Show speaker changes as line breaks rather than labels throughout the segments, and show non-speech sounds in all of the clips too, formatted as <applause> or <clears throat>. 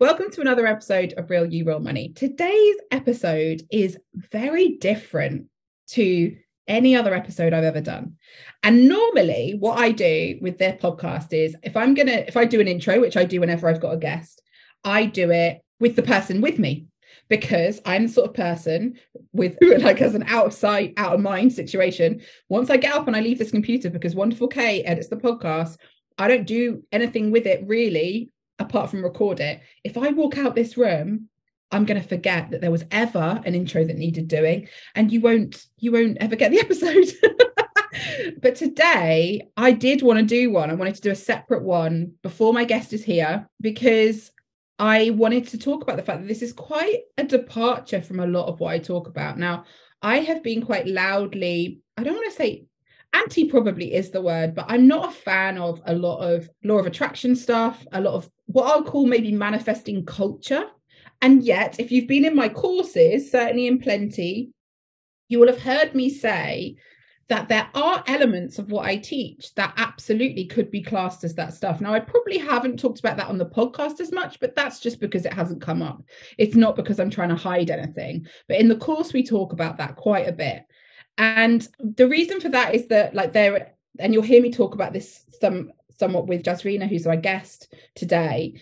Welcome to another episode of Real You Real Money. Today's episode is very different to any other episode I've ever done. And normally, what I do with their podcast is if I'm going to, if I do an intro, which I do whenever I've got a guest, I do it with the person with me because I'm the sort of person with <laughs> like as an out of sight, out of mind situation. Once I get up and I leave this computer because Wonderful K edits the podcast, I don't do anything with it really apart from record it. If I walk out this room, I'm going to forget that there was ever an intro that needed doing and you won't you won't ever get the <laughs> episode. but today I did want to do one. I wanted to do a separate one before my guest is here because I wanted to talk about the fact that this is quite a departure from a lot of what I talk about. Now, I have been quite loudly, I don't want to say anti probably is the word, but I'm not a fan of a lot of law of attraction stuff, a lot of what I'll call maybe manifesting culture. And yet, if you've been in my courses, certainly in plenty, you will have heard me say that there are elements of what I teach that absolutely could be classed as that stuff. Now, I probably haven't talked about that on the podcast as much, but that's just because it hasn't come up. It's not because I'm trying to hide anything. But in the course, we talk about that quite a bit. And the reason for that is that, like, there, and you'll hear me talk about this some somewhat with Jazreena, who's our guest today.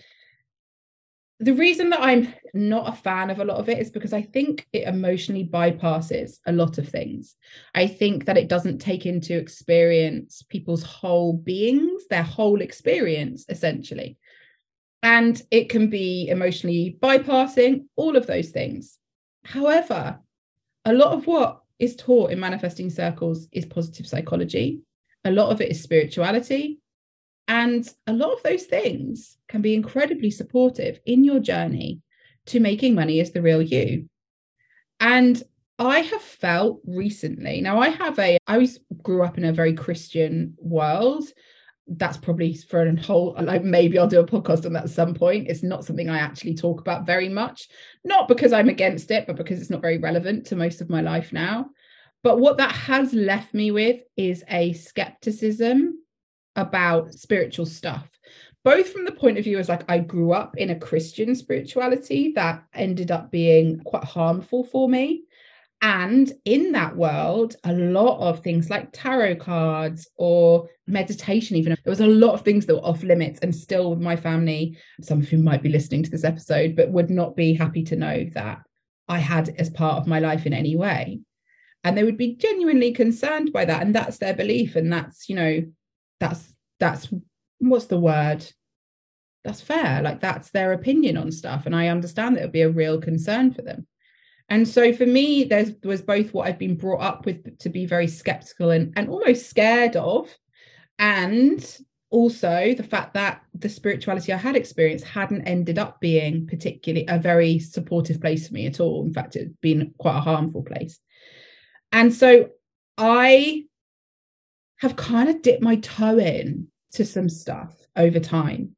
The reason that I'm not a fan of a lot of it is because I think it emotionally bypasses a lot of things. I think that it doesn't take into experience people's whole beings, their whole experience, essentially. And it can be emotionally bypassing all of those things. However, a lot of what is taught in manifesting circles is positive psychology. A lot of it is spirituality. And a lot of those things can be incredibly supportive in your journey to making money as the real you. And I have felt recently, now I have a, I always grew up in a very Christian world. That's probably for a whole, like maybe I'll do a podcast on that at some point. It's not something I actually talk about very much, not because I'm against it, but because it's not very relevant to most of my life now. But what that has left me with is a skepticism about spiritual stuff both from the point of view as like I grew up in a Christian spirituality that ended up being quite harmful for me. And in that world, a lot of things like tarot cards or meditation, even there was a lot of things that were off limits. And still, with my family, some of whom might be listening to this episode, but would not be happy to know that I had as part of my life in any way. And they would be genuinely concerned by that. And that's their belief. And that's, you know, that's that's what's the word that's fair like that's their opinion on stuff and i understand that it would be a real concern for them and so for me there was both what i've been brought up with to be very skeptical and, and almost scared of and also the fact that the spirituality i had experienced hadn't ended up being particularly a very supportive place for me at all in fact it'd been quite a harmful place and so i have kind of dipped my toe in to some stuff over time.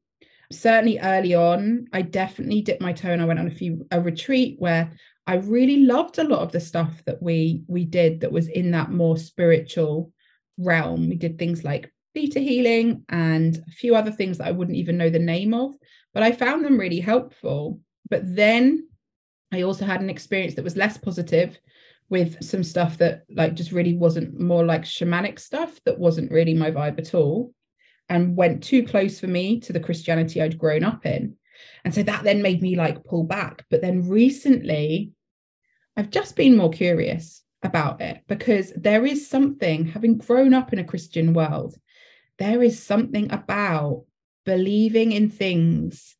Certainly early on, I definitely dipped my toe and I went on a few a retreat where I really loved a lot of the stuff that we we did that was in that more spiritual realm. We did things like theta healing and a few other things that I wouldn't even know the name of, but I found them really helpful. But then I also had an experience that was less positive with some stuff that like just really wasn't more like shamanic stuff that wasn't really my vibe at all and went too close for me to the Christianity I'd grown up in. And so that then made me like pull back. But then recently, I've just been more curious about it because there is something, having grown up in a Christian world, there is something about believing in things.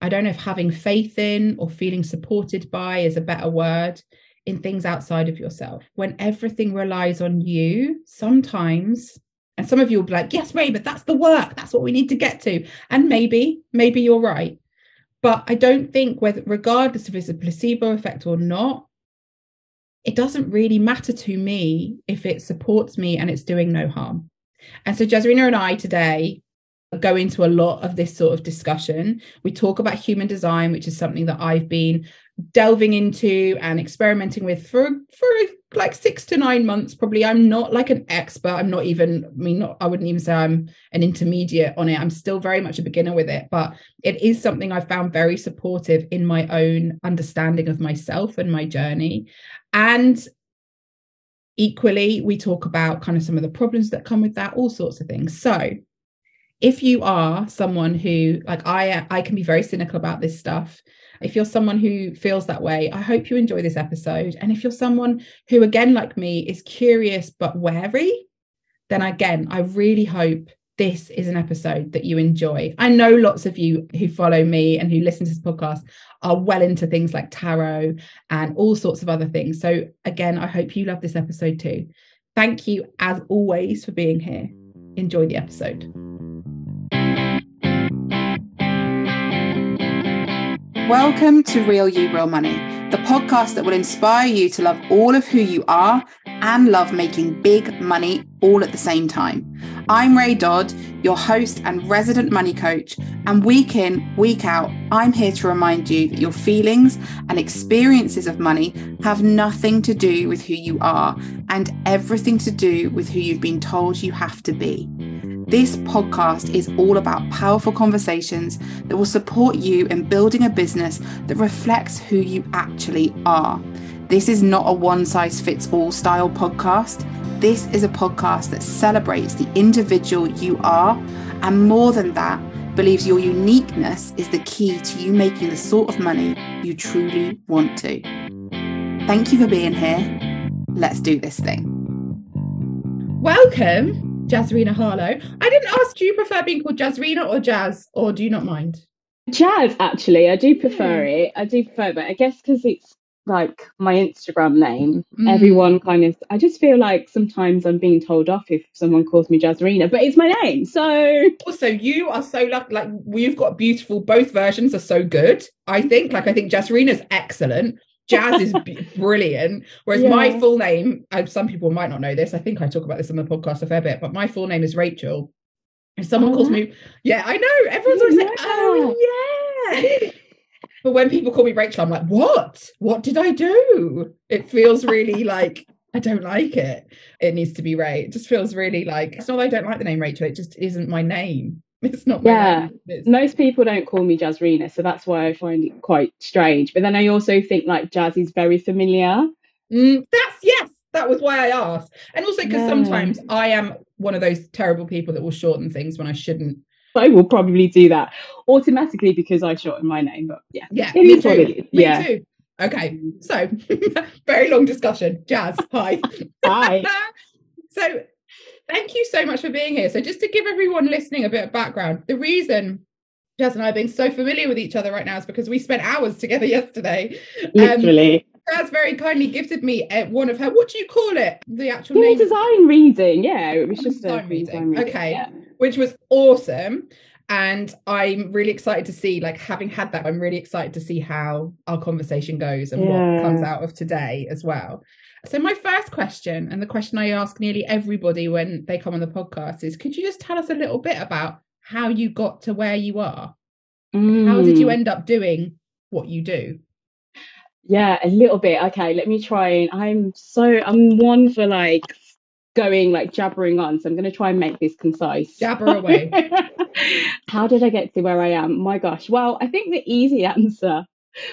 I don't know if having faith in or feeling supported by is a better word in things outside of yourself. When everything relies on you, sometimes, and some of you will be like, yes, Ray, but that's the work. That's what we need to get to. And maybe, maybe you're right. But I don't think whether, regardless if it's a placebo effect or not, it doesn't really matter to me if it supports me and it's doing no harm. And so Jazreena and I today go into a lot of this sort of discussion. We talk about human design, which is something that I've been delving into and experimenting with for for like six to nine months probably i'm not like an expert i'm not even i mean not i wouldn't even say i'm an intermediate on it i'm still very much a beginner with it but it is something i found very supportive in my own understanding of myself and my journey and equally we talk about kind of some of the problems that come with that all sorts of things so if you are someone who like i i can be very cynical about this stuff if you're someone who feels that way, I hope you enjoy this episode. And if you're someone who, again, like me, is curious but wary, then again, I really hope this is an episode that you enjoy. I know lots of you who follow me and who listen to this podcast are well into things like tarot and all sorts of other things. So, again, I hope you love this episode too. Thank you, as always, for being here. Enjoy the episode. Welcome to Real You, Real Money, the podcast that will inspire you to love all of who you are and love making big money all at the same time. I'm Ray Dodd, your host and resident money coach, and week in, week out, I'm here to remind you that your feelings and experiences of money have nothing to do with who you are and everything to do with who you've been told you have to be. This podcast is all about powerful conversations that will support you in building a business that reflects who you actually are. This is not a one size fits all style podcast. This is a podcast that celebrates the individual you are, and more than that, believes your uniqueness is the key to you making the sort of money you truly want to. Thank you for being here. Let's do this thing. Welcome Jazreena Harlow. I didn't ask, do you prefer being called Jazreena or Jazz, or do you not mind?
Jazz, actually. I do prefer mm. it. I do prefer it, but I guess because it's like my Instagram name, mm. everyone kind of, I just feel like sometimes I'm being told off if someone calls me Jazreena, but it's my name. So.
Also, you are so lucky. Like, we've got beautiful, both versions are so good, I think. Like, I think Jazreena's excellent. Jazz is <laughs> brilliant. Whereas yeah. my full name, some people might not know this. I think I talk about this on the podcast a fair bit, but my full name is Rachel. If someone oh, calls me, yeah, I know. Everyone's always like, oh yeah. <laughs> but when people call me Rachel, I'm like, what? What did I do? It feels really <laughs> like I don't like it. It needs to be Ray. It just feels really like it's not that I don't like the name Rachel. It just isn't my name. <laughs> It's not.
Yeah, most people don't call me Jazreena, so that's why I find it quite strange. But then I also think like jazz is very familiar.
Mm, that's yes. That was why I asked, and also because yeah. sometimes I am one of those terrible people that will shorten things when I shouldn't. <laughs>
I will probably do that automatically because I shorten my name. But yeah,
yeah, me too. me yeah. too. Okay, so <laughs> very long discussion. Jazz, hi.
Hi. <laughs>
so Thank you so much for being here. So, just to give everyone listening a bit of background, the reason Jazz and I are being so familiar with each other right now is because we spent hours together yesterday.
Um, Literally. Um,
Jazz very kindly gifted me uh, one of her. What do you call it? The actual
name? Design reading. Yeah, it was just design, reading.
design reading. Okay, yeah. Which was awesome. And I'm really excited to see, like, having had that, I'm really excited to see how our conversation goes and yeah. what comes out of today as well. So, my first question, and the question I ask nearly everybody when they come on the podcast, is could you just tell us a little bit about how you got to where you are? Mm. How did you mm. end up doing what you do?
Yeah, a little bit. Okay, let me try and I'm so I'm one for like going like jabbering on, so I'm going to try and make this concise.
Jabber away. <laughs>
How did I get to where I am? My gosh. Well, I think the easy answer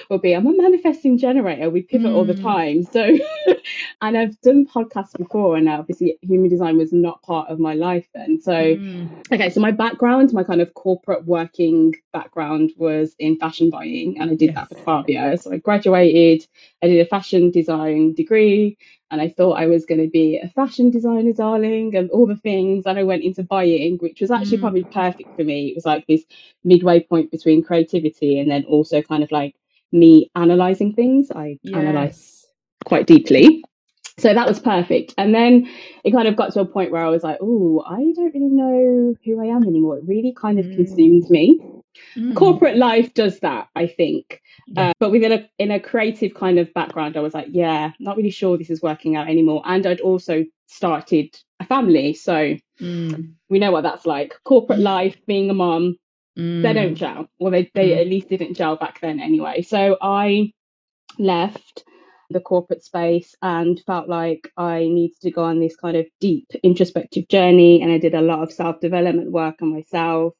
will be I'm a manifesting generator. We pivot mm. all the mm. time. So, <laughs> and I've done podcasts before, and obviously human design was not part of my life then. So, mm. okay, so my background, my kind of corporate working background was in fashion buying, and I did yes. that for 12 years. So I graduated, I did a fashion design degree. And I thought I was going to be a fashion designer, darling, and all the things. And I went into buying, which was actually mm. probably perfect for me. It was like this midway point between creativity and then also kind of like me analyzing things. I yes. analyze quite deeply. So that was perfect. And then it kind of got to a point where I was like, oh, I don't really know who I am anymore. It really kind of mm. consumed me. Mm. Corporate life does that, I think. Yeah. Uh, but within a in a creative kind of background, I was like, yeah, not really sure this is working out anymore. And I'd also started a family. So
Mm.
we know what that's like. Corporate life, being a mom,
Mm.
they don't gel. Well, they, they
Mm.
at least didn't gel back then anyway. So I left the corporate space and felt like I needed to go on this kind of deep introspective journey. And I did a lot of self development work on myself.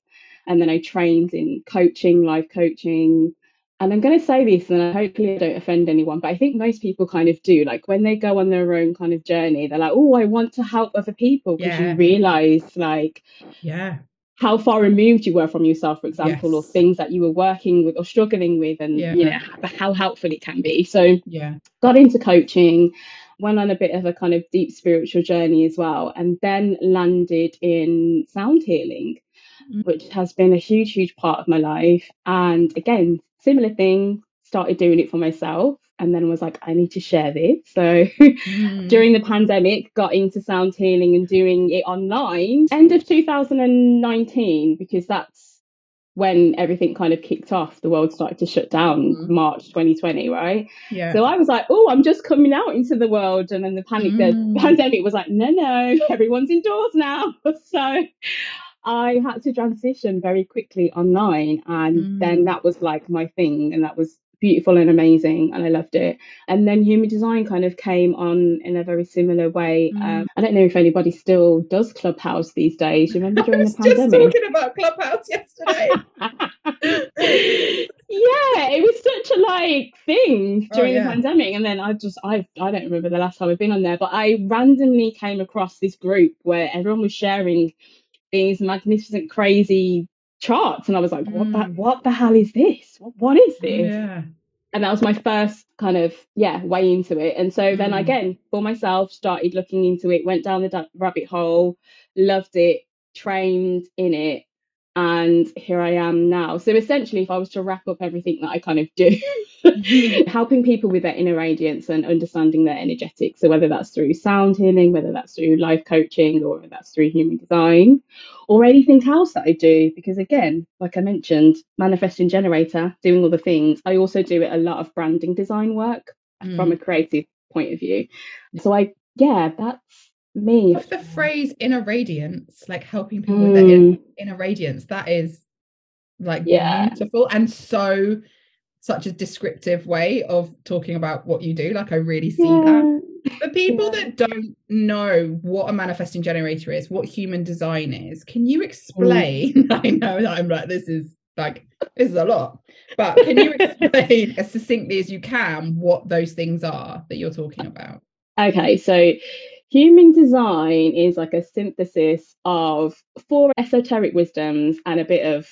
And then I trained in coaching, life coaching. And I'm going to say this, and hopefully I don't offend anyone, but I think most people kind of do. Like when they go on their own kind of journey, they're like, oh, I want to help other people because
Yeah.
you realize, like,
Yeah.
how far removed you were from yourself, for example, or things that you were working with or struggling with, and
Yeah.
you know how, helpful it can be. So
Yeah.
got into coaching, went on a bit of a kind of deep spiritual journey as well, and then landed in sound healing. Which has been a huge, huge part of my life. And again, similar thing, started doing it for myself, and then was like, I need to share this. So <laughs>
Mm.
during the pandemic got into sound healing and doing it online end of 2019 because that's when everything kind of kicked off the world started to shut down
Mhm.
march 2020 right
yeah.
so i was like oh i'm just coming out into the world and then the panic
Mm.
the <laughs> pandemic was like no no everyone's indoors now <laughs> so I had to transition very quickly online, and
Mm.
then that was like my thing, and that was beautiful and amazing, and I loved it. And then human design kind of came on in a very similar way.
Mm.
Um, I don't know if anybody still does Clubhouse these days. You remember <laughs>
I
during
was
the
just
pandemic?
talking about Clubhouse yesterday. <laughs>
yeah, it was such a like thing
Oh,
during
yeah.
the pandemic, and then I just I I don't remember the last time I've been on there, but I randomly came across this group where everyone was sharing these magnificent, crazy charts, and I was like, what the
Mm.
what the hell is this? What, what is this?
yeah.
and that was my first kind of yeah way into it and so then
Mm.
again for myself started looking into it went down the rabbit hole loved it trained in it and here i am now so essentially if i was to wrap up everything that i kind of do <laughs> <laughs> helping people with their inner radiance and understanding their energetics so whether that's through sound healing whether that's through life coaching or that's through human design or anything else that I do. Because again, like I mentioned, manifesting generator, doing all the things. I also do a lot of branding design work
Mm.
from a creative point of view. So I, yeah, that's me.
Of the phrase inner radiance, like helping people with their in-
Mm,
inner radiance, that is like
Yeah.
beautiful and so such a descriptive way of talking about what you do. Like I really see that.
yeah.
For people
Yeah.
that don't know what a manifesting generator is, what human design is, can you
Mm.
explain? <laughs> I know that I'm like, this is like, this is a lot, but can you explain <laughs> as succinctly as you can what those things are that you're talking about?
Okay, so human design is like a synthesis of four esoteric wisdoms and a bit of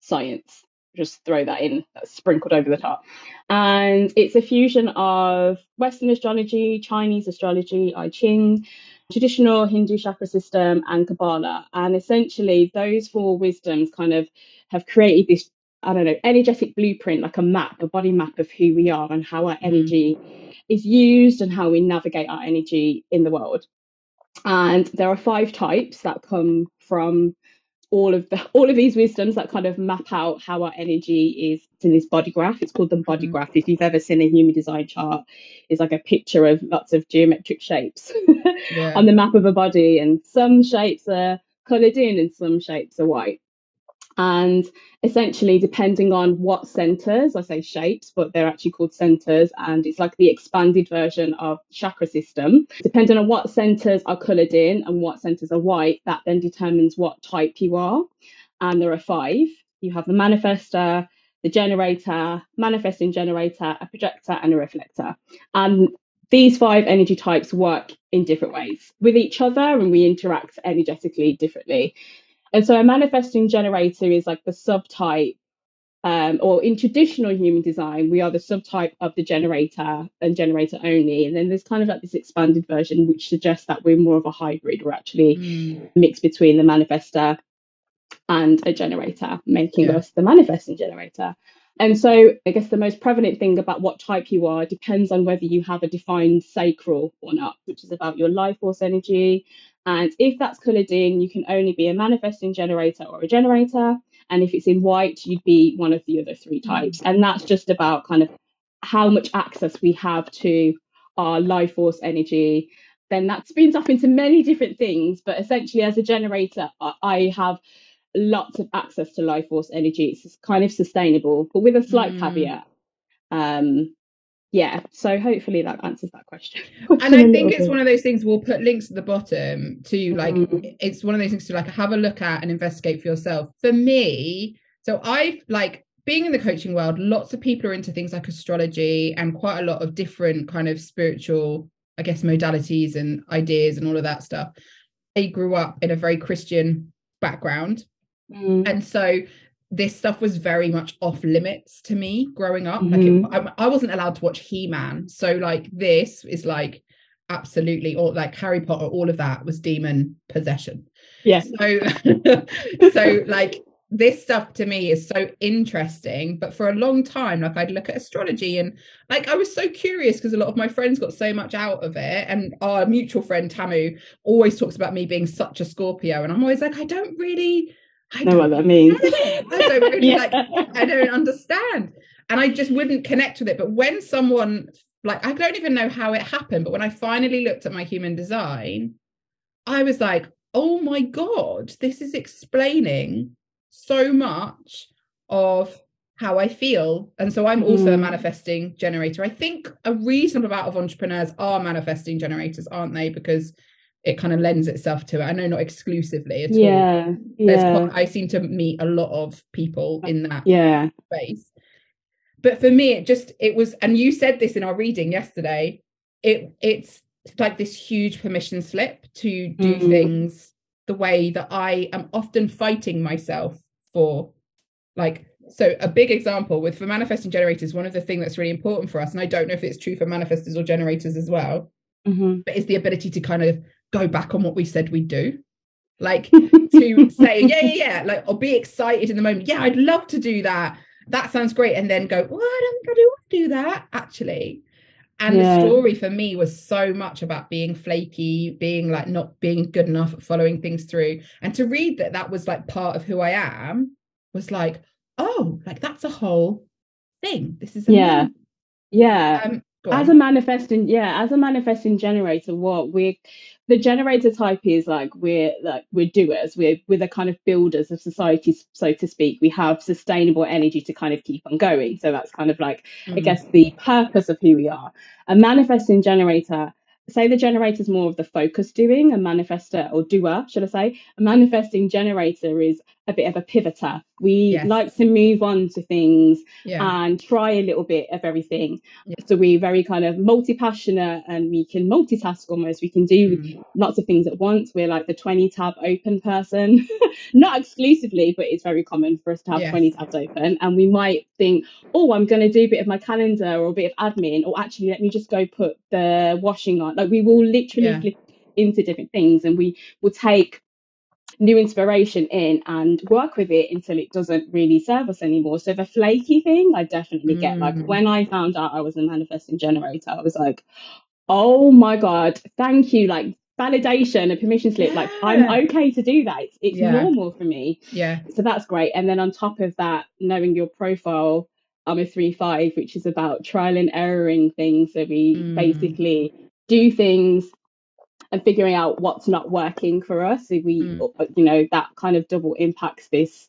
science. Just throw that in, that's sprinkled over the top. And it's a fusion of Western astrology, Chinese astrology, I Ching, traditional Hindu chakra system, and Kabbalah. And essentially, those four wisdoms kind of have created this, I don't know, energetic blueprint, like a map, a body map of who we are and how our
Mhm.
energy is used and how we navigate our energy in the world. And there are five types that come from all of the <laughs> all of these wisdoms that kind of map out how our energy is in this body graph. It's called the body
Mhm.
graph. If you've ever seen a human design chart, it's like a picture of lots of geometric shapes <laughs>
Yeah.
on the map of a body, and some shapes are coloured in and some shapes are white. And essentially, depending on what centers, I say shapes, but they're actually called centers, and it's like the expanded version of chakra system. Depending on what centers are colored in and what centers are white, that then determines what type you are. And there are five. You have the manifester, the generator, manifesting generator, a projector, and a reflector. And these five energy types work in different ways with each other, and we interact energetically differently. And so a manifesting generator is like the subtype, um, or in traditional human design, we are the subtype of the generator and generator only. And then there's kind of like this expanded version, which suggests that we're more of a hybrid. We're actually
Mm.
mixed between the manifester and a generator, making
Yeah.
us the manifesting generator. And so, I guess the most prevalent thing about what type you are depends on whether you have a defined sacral or not, which is about your life force energy. And if that's coloured in, you can only be a manifesting generator or a generator. And if it's in white, you'd be one of the other three types. And that's just about kind of how much access we have to our life force energy then that spins off into many different things. But essentially, as a generator, I have lots of access to life force energy. It's kind of sustainable, but with a slight mm. caveat. Um, yeah, so hopefully that answers that question. <laughs>
and I think it's bit. one of those things we'll put links at the bottom to like mm. it's one of those things to like have a look at and investigate for yourself. For me, so I've like being in the coaching world, lots of people are into things like astrology and quite a lot of different kind of spiritual, I guess, modalities and ideas and all of that stuff. I grew up in a very Christian background. Mm. And so this stuff was very much off limits to me growing up. Mm-hmm. Like it, I, I, wasn't allowed to watch He Man, so like this is like absolutely or like Harry Potter. All of that was demon possession.
Yeah.
So, <laughs> so like this stuff to me is so interesting. But for a long time, like I'd look at astrology and like I was so curious because a lot of my friends got so much out of it. And our mutual friend Tamu always talks about me being such a Scorpio, and I'm always like, I don't really
I know what that means.
I don't really yeah. like I don't understand. And I just wouldn't connect with it. But when someone like I don't even know how it happened, but when I finally looked at my human design, I was like, oh my God, this is explaining so much of how I feel. And so I'm also mm. a manifesting generator. I think a reasonable amount of entrepreneurs are manifesting generators, aren't they? Because it kind of lends itself to it. I know not exclusively at
yeah, all. Yeah.
I seem to meet a lot of people in that
yeah.
space. But for me, it just it was, and you said this in our reading yesterday. It it's like this huge permission slip to do mm. things the way that I am often fighting myself for. Like, so a big example with for manifesting generators, one of the things that's really important for us, and I don't know if it's true for manifestors or generators as well, mm-hmm. but is the ability to kind of go back on what we said we'd do. Like <laughs> to say yeah yeah yeah like or be excited in the moment. Yeah i'd love to do that. That sounds great and then go well i don't, think I don't want to do that actually. And yeah. the story for me was so much about being flaky being like not being good enough at following things through. And to read that that was like part of who i am was like oh like that's a whole thing. This is
yeah. yeah. Um, as a manifesting yeah as a manifesting generator what we the generator type is like we're like we're doers. We're we're the kind of builders of society so to speak. We have sustainable energy to kind of keep on going. So that's kind of like mm. i guess the purpose of who we are. A manifesting generator say the generator is more of the focus doing a manifester or doer should i say. A manifesting generator is a bit of a pivoter. We yes. like to move on to things yeah. and try a little bit of everything. Yeah. So we're very kind of multi passionate and we can multitask almost. We can do mm. lots of things at once. We're like the 20 tab open person, <laughs> not exclusively, but it's very common for us to have yes. 20 tabs open. And we might think, oh, I'm going to do a bit of my calendar or a bit of admin, or actually, let me just go put the washing on. Like we will literally yeah. flip into different things and we will take new inspiration in and work with it until it doesn't really serve us anymore. So the flaky thing, I definitely get. Mm. Like when I found out I was a manifesting generator, I was like, oh my god, thank you. Like validation, a permission slip. Yeah. Like I'm okay to do that. It's, it's yeah. normal for me.
Yeah.
So that's great. And then on top of that, knowing your profile, I'm a three five, which is about trial and erroring things. So we mm. basically do things and figuring out what's not working for us. If we, mm. you know, that kind of double impacts this.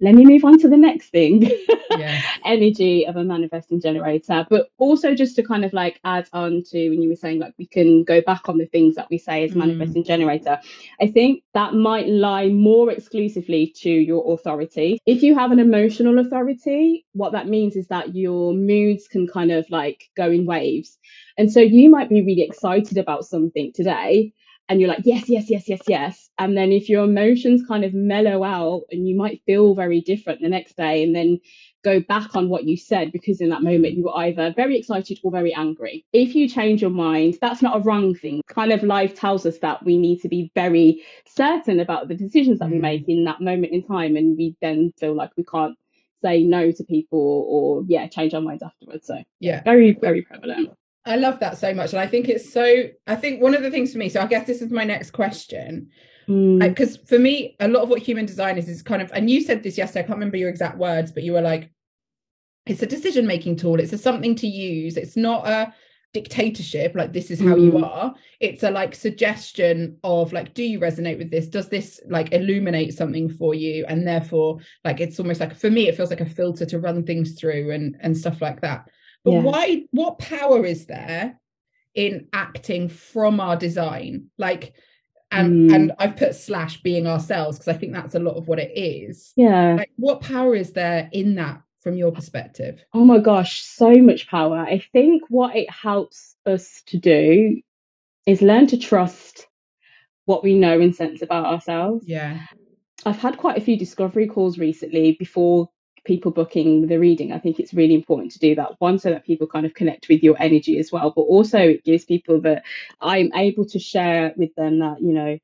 Let me move on to the next thing. Yeah. <laughs> Energy of a manifesting generator. But also just to kind of like add on to when you were saying like we can go back on the things that we say as mm. manifesting generator. I think that might lie more exclusively to your authority. If you have an emotional authority, what that means is that your moods can kind of like go in waves. And so you might be really excited about something today and you're like, yes, yes, yes, yes, yes. And then if your emotions kind of mellow out and you might feel very different the next day and then go back on what you said because in that moment you were either very excited or very angry. If you change your mind, that's not a wrong thing. Kind of life tells us that we need to be very certain about the decisions that we mm. make in that moment in time and we then feel like we can't say no to people or, or yeah, change our minds afterwards. So
yeah,
very, very prevalent.
I love that so much. And I think it's so, I think one of the things for me, so I guess this is my next question. Because mm. for me, a lot of what human design is is kind of, and you said this yesterday, I can't remember your exact words, but you were like, it's a decision making tool. It's a something to use. It's not a, dictatorship like this is how mm. you are it's a like suggestion of like do you resonate with this does this like illuminate something for you and therefore like it's almost like for me it feels like a filter to run things through and and stuff like that but yeah. why what power is there in acting from our design like and mm. and I've put slash being ourselves because I think that's a lot of what it is.
Yeah.
Like what power is there in that from your perspective?
Oh my gosh, so much power. I think what it helps us to do is learn to trust what we know and sense about ourselves.
Yeah.
I've had quite a few discovery calls recently before people booking the reading. I think it's really important to do that. One, so that people kind of connect with your energy as well, but also it gives people that I'm able to share with them that, you know,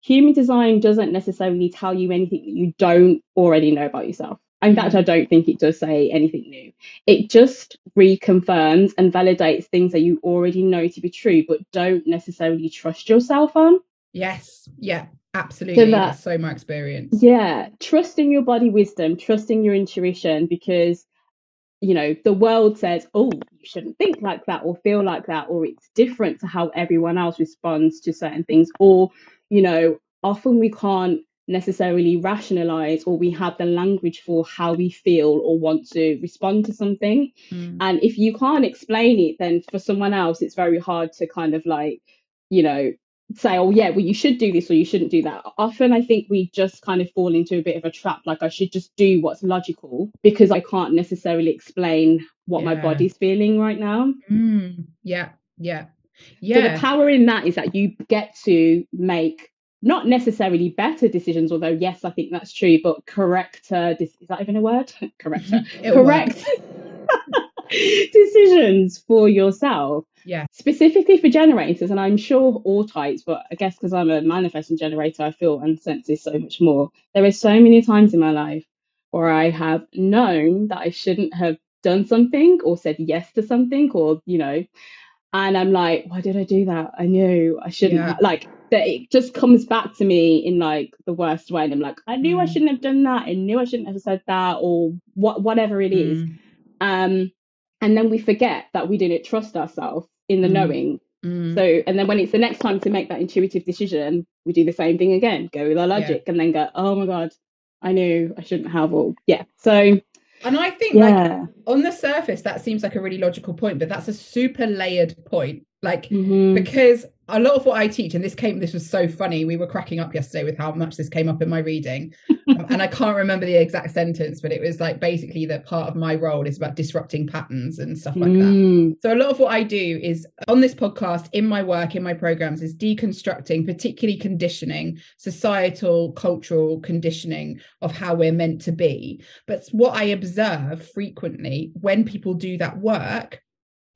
human design doesn't necessarily tell you anything that you don't already know about yourself. In fact, I don't think it does say anything new. It just reconfirms and validates things that you already know to be true, but don't necessarily trust yourself on.
Yes. Yeah. Absolutely. So that, That's so my experience.
Yeah. Trusting your body wisdom, trusting your intuition, because you know the world says oh you shouldn't think like that or feel like that or it's different to how everyone else responds to certain things or you know often we can't necessarily rationalize or we have the language for how we feel or want to respond to something. Mm. And if you can't explain it, then for someone else, it's very hard to kind of like, you know, say, oh, yeah, well, you should do this or you shouldn't do that. Often I think we just kind of fall into a bit of a trap. Like, I should just do what's logical because I can't necessarily explain what yeah. my body's feeling right now.
Mm. Yeah. Yeah. Yeah.
So the power in that is that you get to make not necessarily better decisions, although yes, I think that's true, but correcter is that even a word? <laughs> correcter. <laughs> Correct <laughs> decisions for yourself.
Yeah.
Specifically for generators, and I'm sure all types, but I guess because I'm a manifesting generator, I feel and sense this so much more. There are so many times in my life where I have known that I shouldn't have done something or said yes to something or, you know, and I'm like, why did I do that? I knew I shouldn't. Yeah. Like that, it just comes back to me in like the worst way, and I'm like, I knew mm. I shouldn't have done that. I knew I shouldn't have said that, or what, whatever it is. Mm. Um, and then we forget that we didn't trust ourselves in the mm. knowing. Mm. So, and then when it's the next time to make that intuitive decision, we do the same thing again, go with our logic, yeah. and then go, oh my god, I knew I shouldn't have. All yeah. So
and I think yeah. like on the surface, that seems like a really logical point, but that's a super layered point. Like mm-hmm. because a lot of what I teach, and this came, this was so funny. We were cracking up yesterday with how much this came up in my reading. Um, and I can't remember the exact sentence, but it was like basically that part of my role is about disrupting patterns and stuff like mm. that. So a lot of what I do is on this podcast, in my work, in my programs, is deconstructing, particularly conditioning, societal, cultural conditioning of how we're meant to be. But what I observe frequently when people do that work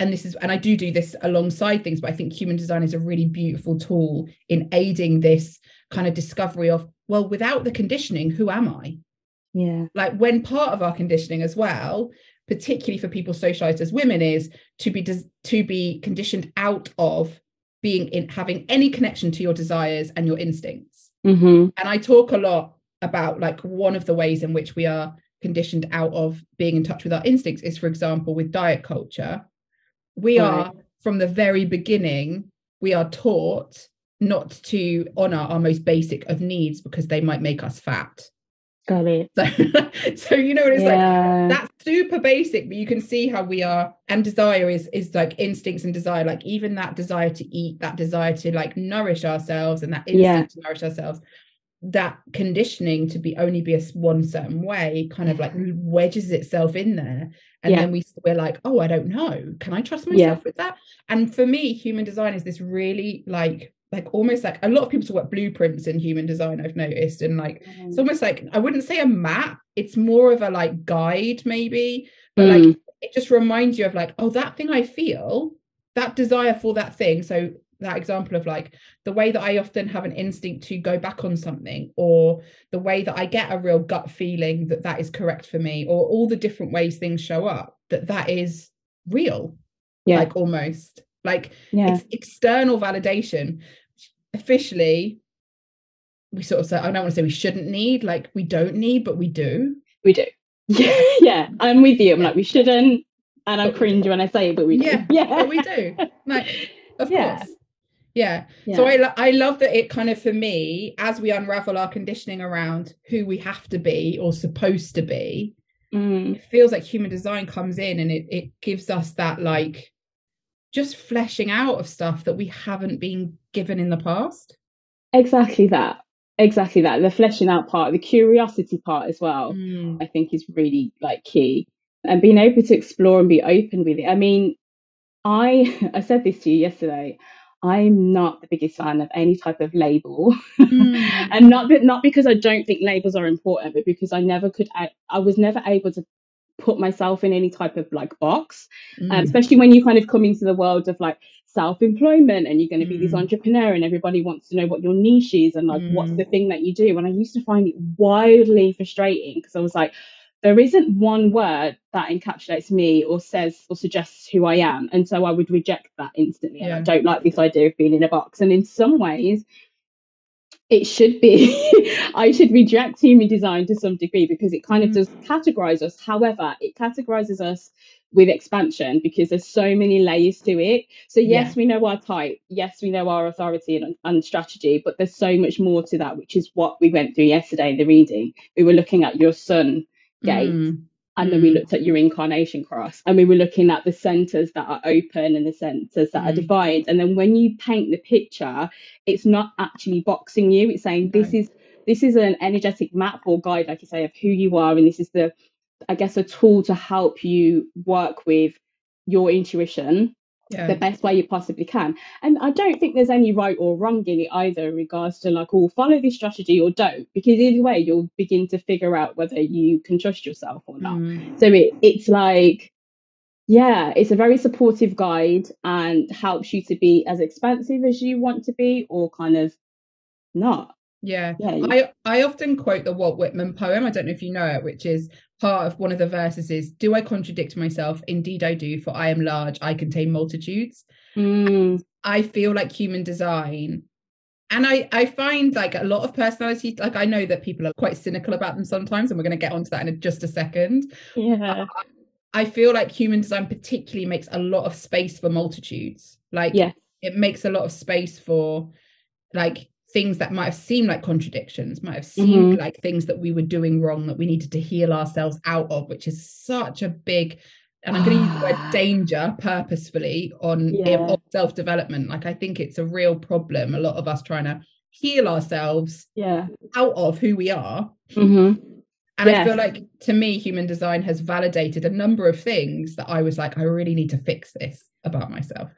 and this is and i do do this alongside things but i think human design is a really beautiful tool in aiding this kind of discovery of well without the conditioning who am i
yeah
like when part of our conditioning as well particularly for people socialized as women is to be des- to be conditioned out of being in having any connection to your desires and your instincts
mm-hmm.
and i talk a lot about like one of the ways in which we are conditioned out of being in touch with our instincts is for example with diet culture we right. are from the very beginning we are taught not to honor our most basic of needs because they might make us fat.
Got it.
So, <laughs> so you know what it's yeah. like that's super basic but you can see how we are and desire is is like instincts and desire like even that desire to eat that desire to like nourish ourselves and that instinct yeah. to nourish ourselves that conditioning to be only be a one certain way kind of like wedges itself in there and yeah. then we we're like oh i don't know. Can i trust myself with that? And for me human design is this really like like almost like a lot of people talk about blueprints in human design i've noticed and like mm. it's almost like i wouldn't say a map it's more of a like guide maybe but mm. like it just reminds you of like oh that thing i feel that desire for that thing so that example of like the way that I often have an instinct to go back on something, or the way that I get a real gut feeling that that is correct for me, or all the different ways things show up, that that is real, yeah. like almost like yeah. it's external validation. Officially, we sort of say, I don't want to say we shouldn't need, like we don't need, but we do.
We do. Yeah, <laughs> yeah. I'm with you. I'm like, we shouldn't, And I cringe when I say it, but we do.
Yeah, <laughs>
yeah.
but we do. Like, <laughs> of
Yeah.
course. Yeah.
Yeah.
So I, lo- I love that it kind of for me, as we unravel our conditioning around who we have to be or supposed to be,
Mm,
it feels like human design comes in and it, it gives us that like just fleshing out of stuff that we haven't been given in the past.
exactly that. Exactly that. The fleshing out part, the curiosity part as well.
Mm.
I think is really like key and being able to explore and be open with it. I mean, I <laughs> I said this to you yesterday. I'm not the biggest fan of any type of label,
Mm. <laughs>
and not that not because I don't think labels are important, but because I never could. I, I was never able to put myself in any type of like box, um,
Mm.
especially when you kind of come into the world of like self-employment and you're going to be this
Mm.
entrepreneur and everybody wants to know what your niche is and like what's
Mm.
the thing that you do and i used to find it wildly frustrating because i was like there isn't one word that encapsulates me or says or suggests who i am and so i would reject that instantly and i don't like this idea of being in a box and in some ways it should be <laughs> i should reject human design to some degree because it kind of
Mm.
does categorize us however it categorizes us with expansion because there's so many layers to it so yes
Yeah.
we know our type yes we know our authority and, and strategy but there's so much more to that which is what we went through yesterday in the reading we were looking at your sun gate
Mm.
And then we
Mm.
looked at your incarnation cross and we were looking at the centers that are open and the centers that are divided and then when you paint the picture it's not actually boxing you it's saying this
No.
is this is an energetic map or guide like you say of who you are and this is the i guess a tool to help you work with your intuition the best way you possibly can. And I don't think there's any right or wrong in it either in regards to like, oh, follow this strategy or don't, because either way, you'll begin to figure out whether you can trust yourself or not.
Mm.
So it, it's like, yeah, it's a very supportive guide and helps you to be as expansive as you want to be or kind of not.
Yeah.
Yeah.
I, I often quote the Walt Whitman poem. I don't know if you know it, which is part of one of the verses is Do I contradict myself? Indeed, I do, for I am large, I contain multitudes.
Mm,
I feel like human design. And I, I find like a lot of personality, like I know that people are quite cynical about them sometimes, and we're going to get onto that in just a second.
yeah.
I feel like human design particularly makes a lot of space for multitudes. Like
Yeah.
it makes a lot of space for like things that might have seemed like contradictions, might have seemed
Mhm.
like things that we were doing wrong that we needed to heal ourselves out of, which is such a big and I'm going to use the word <sighs> danger purposefully on
Yeah.
self development. Like I think it's a real problem. A lot of us trying to heal ourselves
Yeah.
out of who we are.
hmm
And I feel like to me, human design has validated a number of things that I was like, I really need to fix this about myself.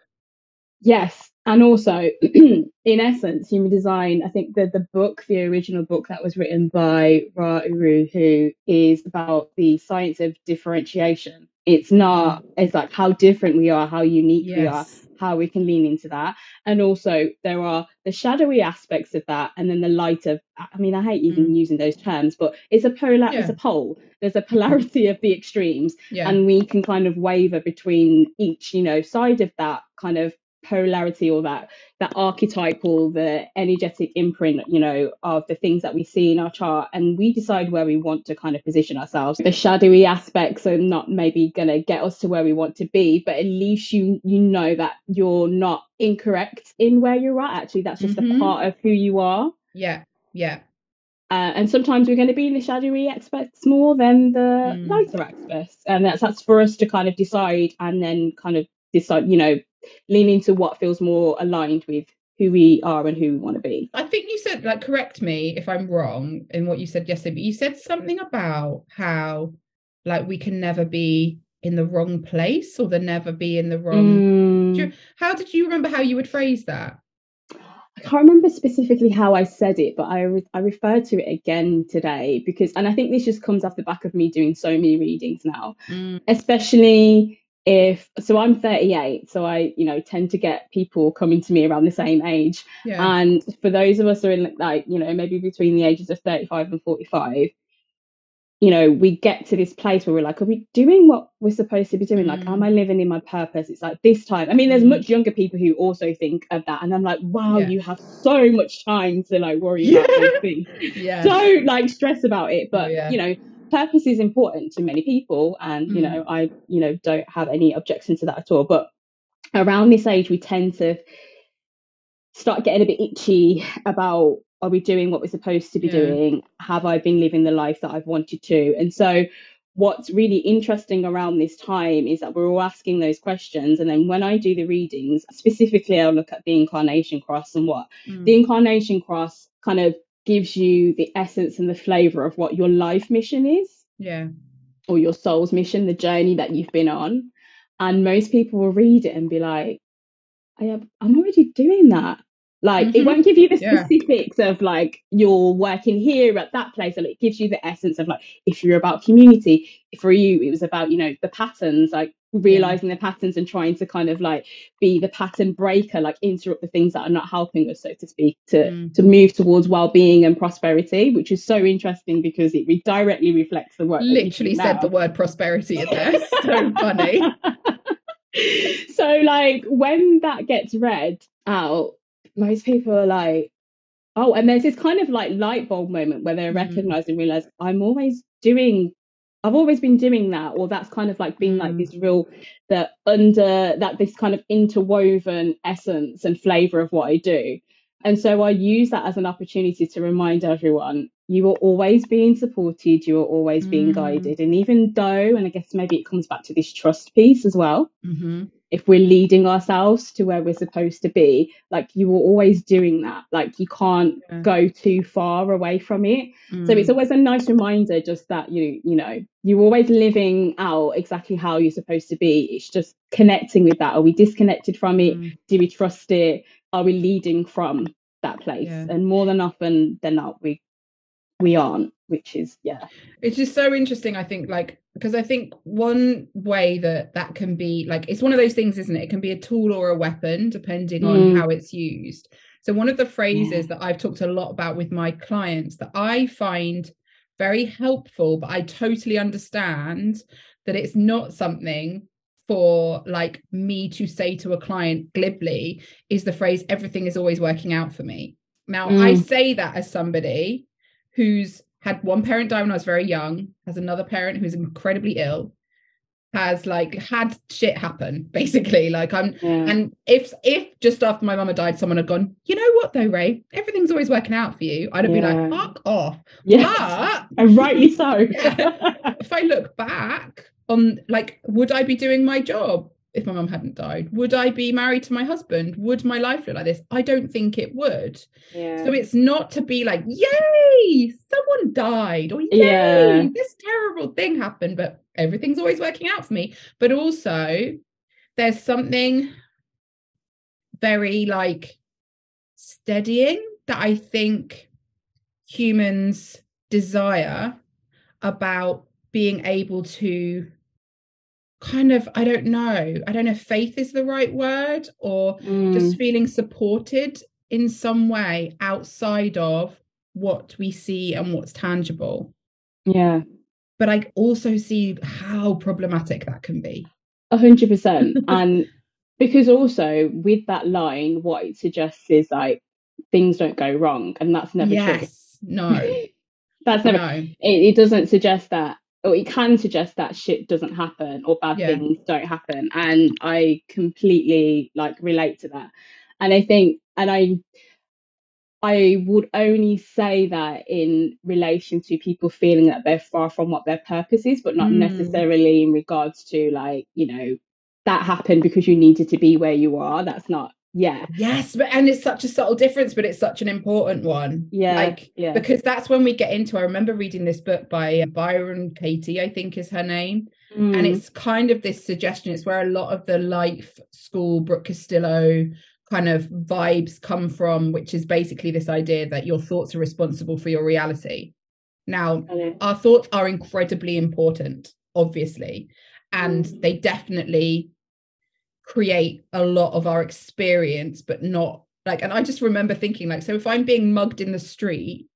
Yes, and also <clears throat> in essence, human design. I think that the book, the original book that was written by Ra Uru, who is about the science of differentiation. It's not. It's like how different we are, how unique we are, how we can lean into that, and also there are the shadowy aspects of that, and then the light of. I mean, I hate even mm. using those terms, but it's a polar. It's a pole. There's a polarity of the extremes,
Yeah.
and we can kind of waver between each you know side of that kind of polarity or that that archetypal the energetic imprint you know of the things that we see in our chart and we decide where we want to kind of position ourselves the shadowy aspects are not maybe going to get us to where we want to be but at least you you know that you're not incorrect in where you're at actually that's just
Mhm.
a part of who you are
yeah. Yeah.
uh, and sometimes we're going to be in the shadowy aspects more than the
Mm.
lighter aspects, and that's that's for us to kind of decide and then kind of decide, you know, lean into what feels more aligned with who we are and who we want to be.
I think you said, like, correct me if I'm wrong in what you said yesterday, but you said something about how, like, we can never be in the wrong place or the never be in the wrong.
Mm.
You- How did you remember how you would phrase that?
I can't remember specifically how I said it, but I re- I referred to it again today because, and I think this just comes off the back of me doing so many readings now,
Mm,
especially if so I'm 38, so I you know tend to get people coming to me around the same age.
yeah.
And for those of us who are in like, you know, maybe between the ages of 35 and 45, you know, we get to this place where we're like, are we doing what we're supposed to be doing? Like,
Mm.
am I living in my purpose? It's like this time. I mean, there's
Mm.
much younger people who also think of that. And I'm like, wow,
Yeah.
you have so much time to like worry about these things. <laughs>
yeah.
Don't like stress about it. But,
yeah.
you know, purpose is important to many people and you
Mm.
know i you know don't have any objection to that at all but around this age we tend to start getting a bit itchy about are we doing what we're supposed to be
Yeah.
doing have i been living the life that i've wanted to and so what's really interesting around this time is that we're all asking those questions and then when i do the readings specifically i'll look at the incarnation cross and what
Mm.
the incarnation cross kind of gives you the essence and the flavor of what your life mission is
yeah.
or your soul's mission, the journey that you've been on. And most people will read it and be like, I am, I'm already doing that. Like
Mhm.
it won't give you the
Yeah.
specifics of like you're working here at that place, and it gives you the essence of like if you're about community. For you, it was about you know the patterns, like realizing the patterns and trying to kind of like be the pattern breaker, like interrupt the things that are not helping us, so to speak, to
Mm.
to move towards well-being and prosperity, which is so interesting because it re- directly reflects the work.
Literally said
now.
the word prosperity in there. <laughs> so funny. <laughs>
so like when that gets read out most people are like oh and there's this kind of like light bulb moment where they
Mhm.
recognize and realize i'm always doing i've always been doing that or that's kind of like being like
Mm.
this real that under that this kind of interwoven essence and flavor of what i do and so i use that as an opportunity to remind everyone you are always being supported you are always being
Mm.
guided and even though and i guess maybe it comes back to this trust piece as well
hmm
if we're leading ourselves to where we're supposed to be like you were always doing that like you can't
Yeah.
go too far away from it so it's
Mm.
always a nice reminder just that you you know you're always living out exactly how you're supposed to be it's just connecting with that are we disconnected from it
Mm.
do we trust it are we leading from that place
Yeah.
and more than often than not we we aren't which is yeah
It's just so interesting, I think, like, because I think one way that that can be like, it's one of those things, isn't it? It can be a tool or a weapon, depending on
Mm.
how it's used. So, one of the phrases that I've talked a lot about with my clients that I find very helpful, but I totally understand that it's not something for like me to say to a client glibly is the phrase everything is always working out for me now i
Mm.
say that as somebody who's had one parent die when i was very young has another parent who's incredibly ill has like had shit happen <laughs> basically. Like i'm
yeah.
and if if just after my mama died someone had gone you know what though ray? Everything's always working out for you i'd have been like fuck off.
Yeah.
But <laughs>
and rightly so. <laughs>
Yeah. if I look back on like, would I be doing my job if my mum hadn't died? Would I be married to my husband? Would my life look like this? I don't think it would.
yeah
So it's not to be like, yay, someone died, or yay,
Yeah.
this terrible thing happened, but everything's always working out for me. But also, there's something very like steadying that I think humans desire about being able to kind of i don't know i don't know if faith is the right word or
Mm.
just feeling supported in some way outside of what we see and what's tangible
yeah
but i also see how problematic that can be
A hundred percent. And because also with that line, what it suggests is like things don't go wrong, and that's never true.
yes no. <laughs>
That's never.
no
It, it doesn't suggest that, or it can suggest that shit doesn't happen or bad
Yeah.
things don't happen. And I completely like relate to that. And I think, and I, I would only say that in relation to people feeling that they're far from what their purpose is, but not
Mm.
necessarily in regards to like, you know, that happened because you needed to be where you are. That's not, yeah,
yes but and it's such a subtle difference but it's such an important one
yeah,
like
yeah.
because that's when we get into i remember reading this book by byron katie i think is her name and
Mm,
it's kind of this suggestion it's where a lot of the life school brooke castillo kind of vibes come from which is basically this idea that your thoughts are responsible for your reality now
okay.
our thoughts are incredibly important obviously and
Mm.
they definitely create a lot of our experience but not like and i just remember thinking like so if i'm being mugged in the street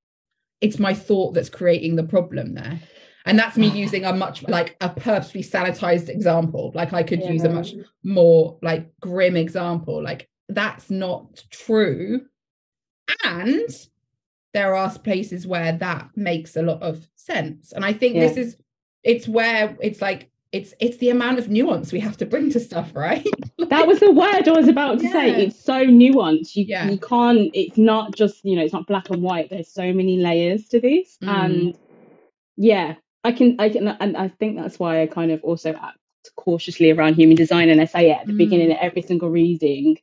it's my thought that's creating the problem there. And that's me <laughs> using a much like a purposely sanitized example. Like i could use a much more like grim example. Like that's not true. And there are places where that makes a lot of sense. And I think yeah. this is it's where it's like it's it's the amount of nuance we have to bring to stuff, right? <laughs>
like, that was the word I was about to yeah. say. It's so nuanced. You yeah. you can't. It's not just you know. It's not black and white. There's so many layers to this, mm. and yeah, I can I can and I think that's why I kind of also act cautiously around human design, and I say it at the mm. beginning of every single reading.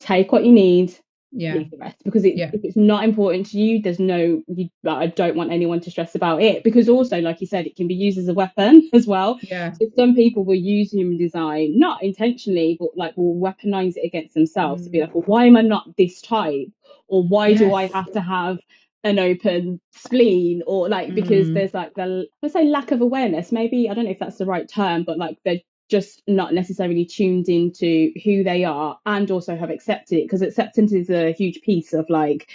Take what you need,
yeah
leave the rest because it, yeah. if it's not important to you there's no you, i don't want anyone to stress about it because also like you said it can be used as a weapon <laughs> as well
yeah
so some people will use human design not intentionally but like will weaponize it against themselves mm. to be mm. like well why am i not this type or why yes. do i have to have an open spleen or like because mm. there's like the let's say lack of awareness maybe i don't know if that's the right term but like they're just not necessarily tuned into who they are and also have accepted it because acceptance is a huge piece of like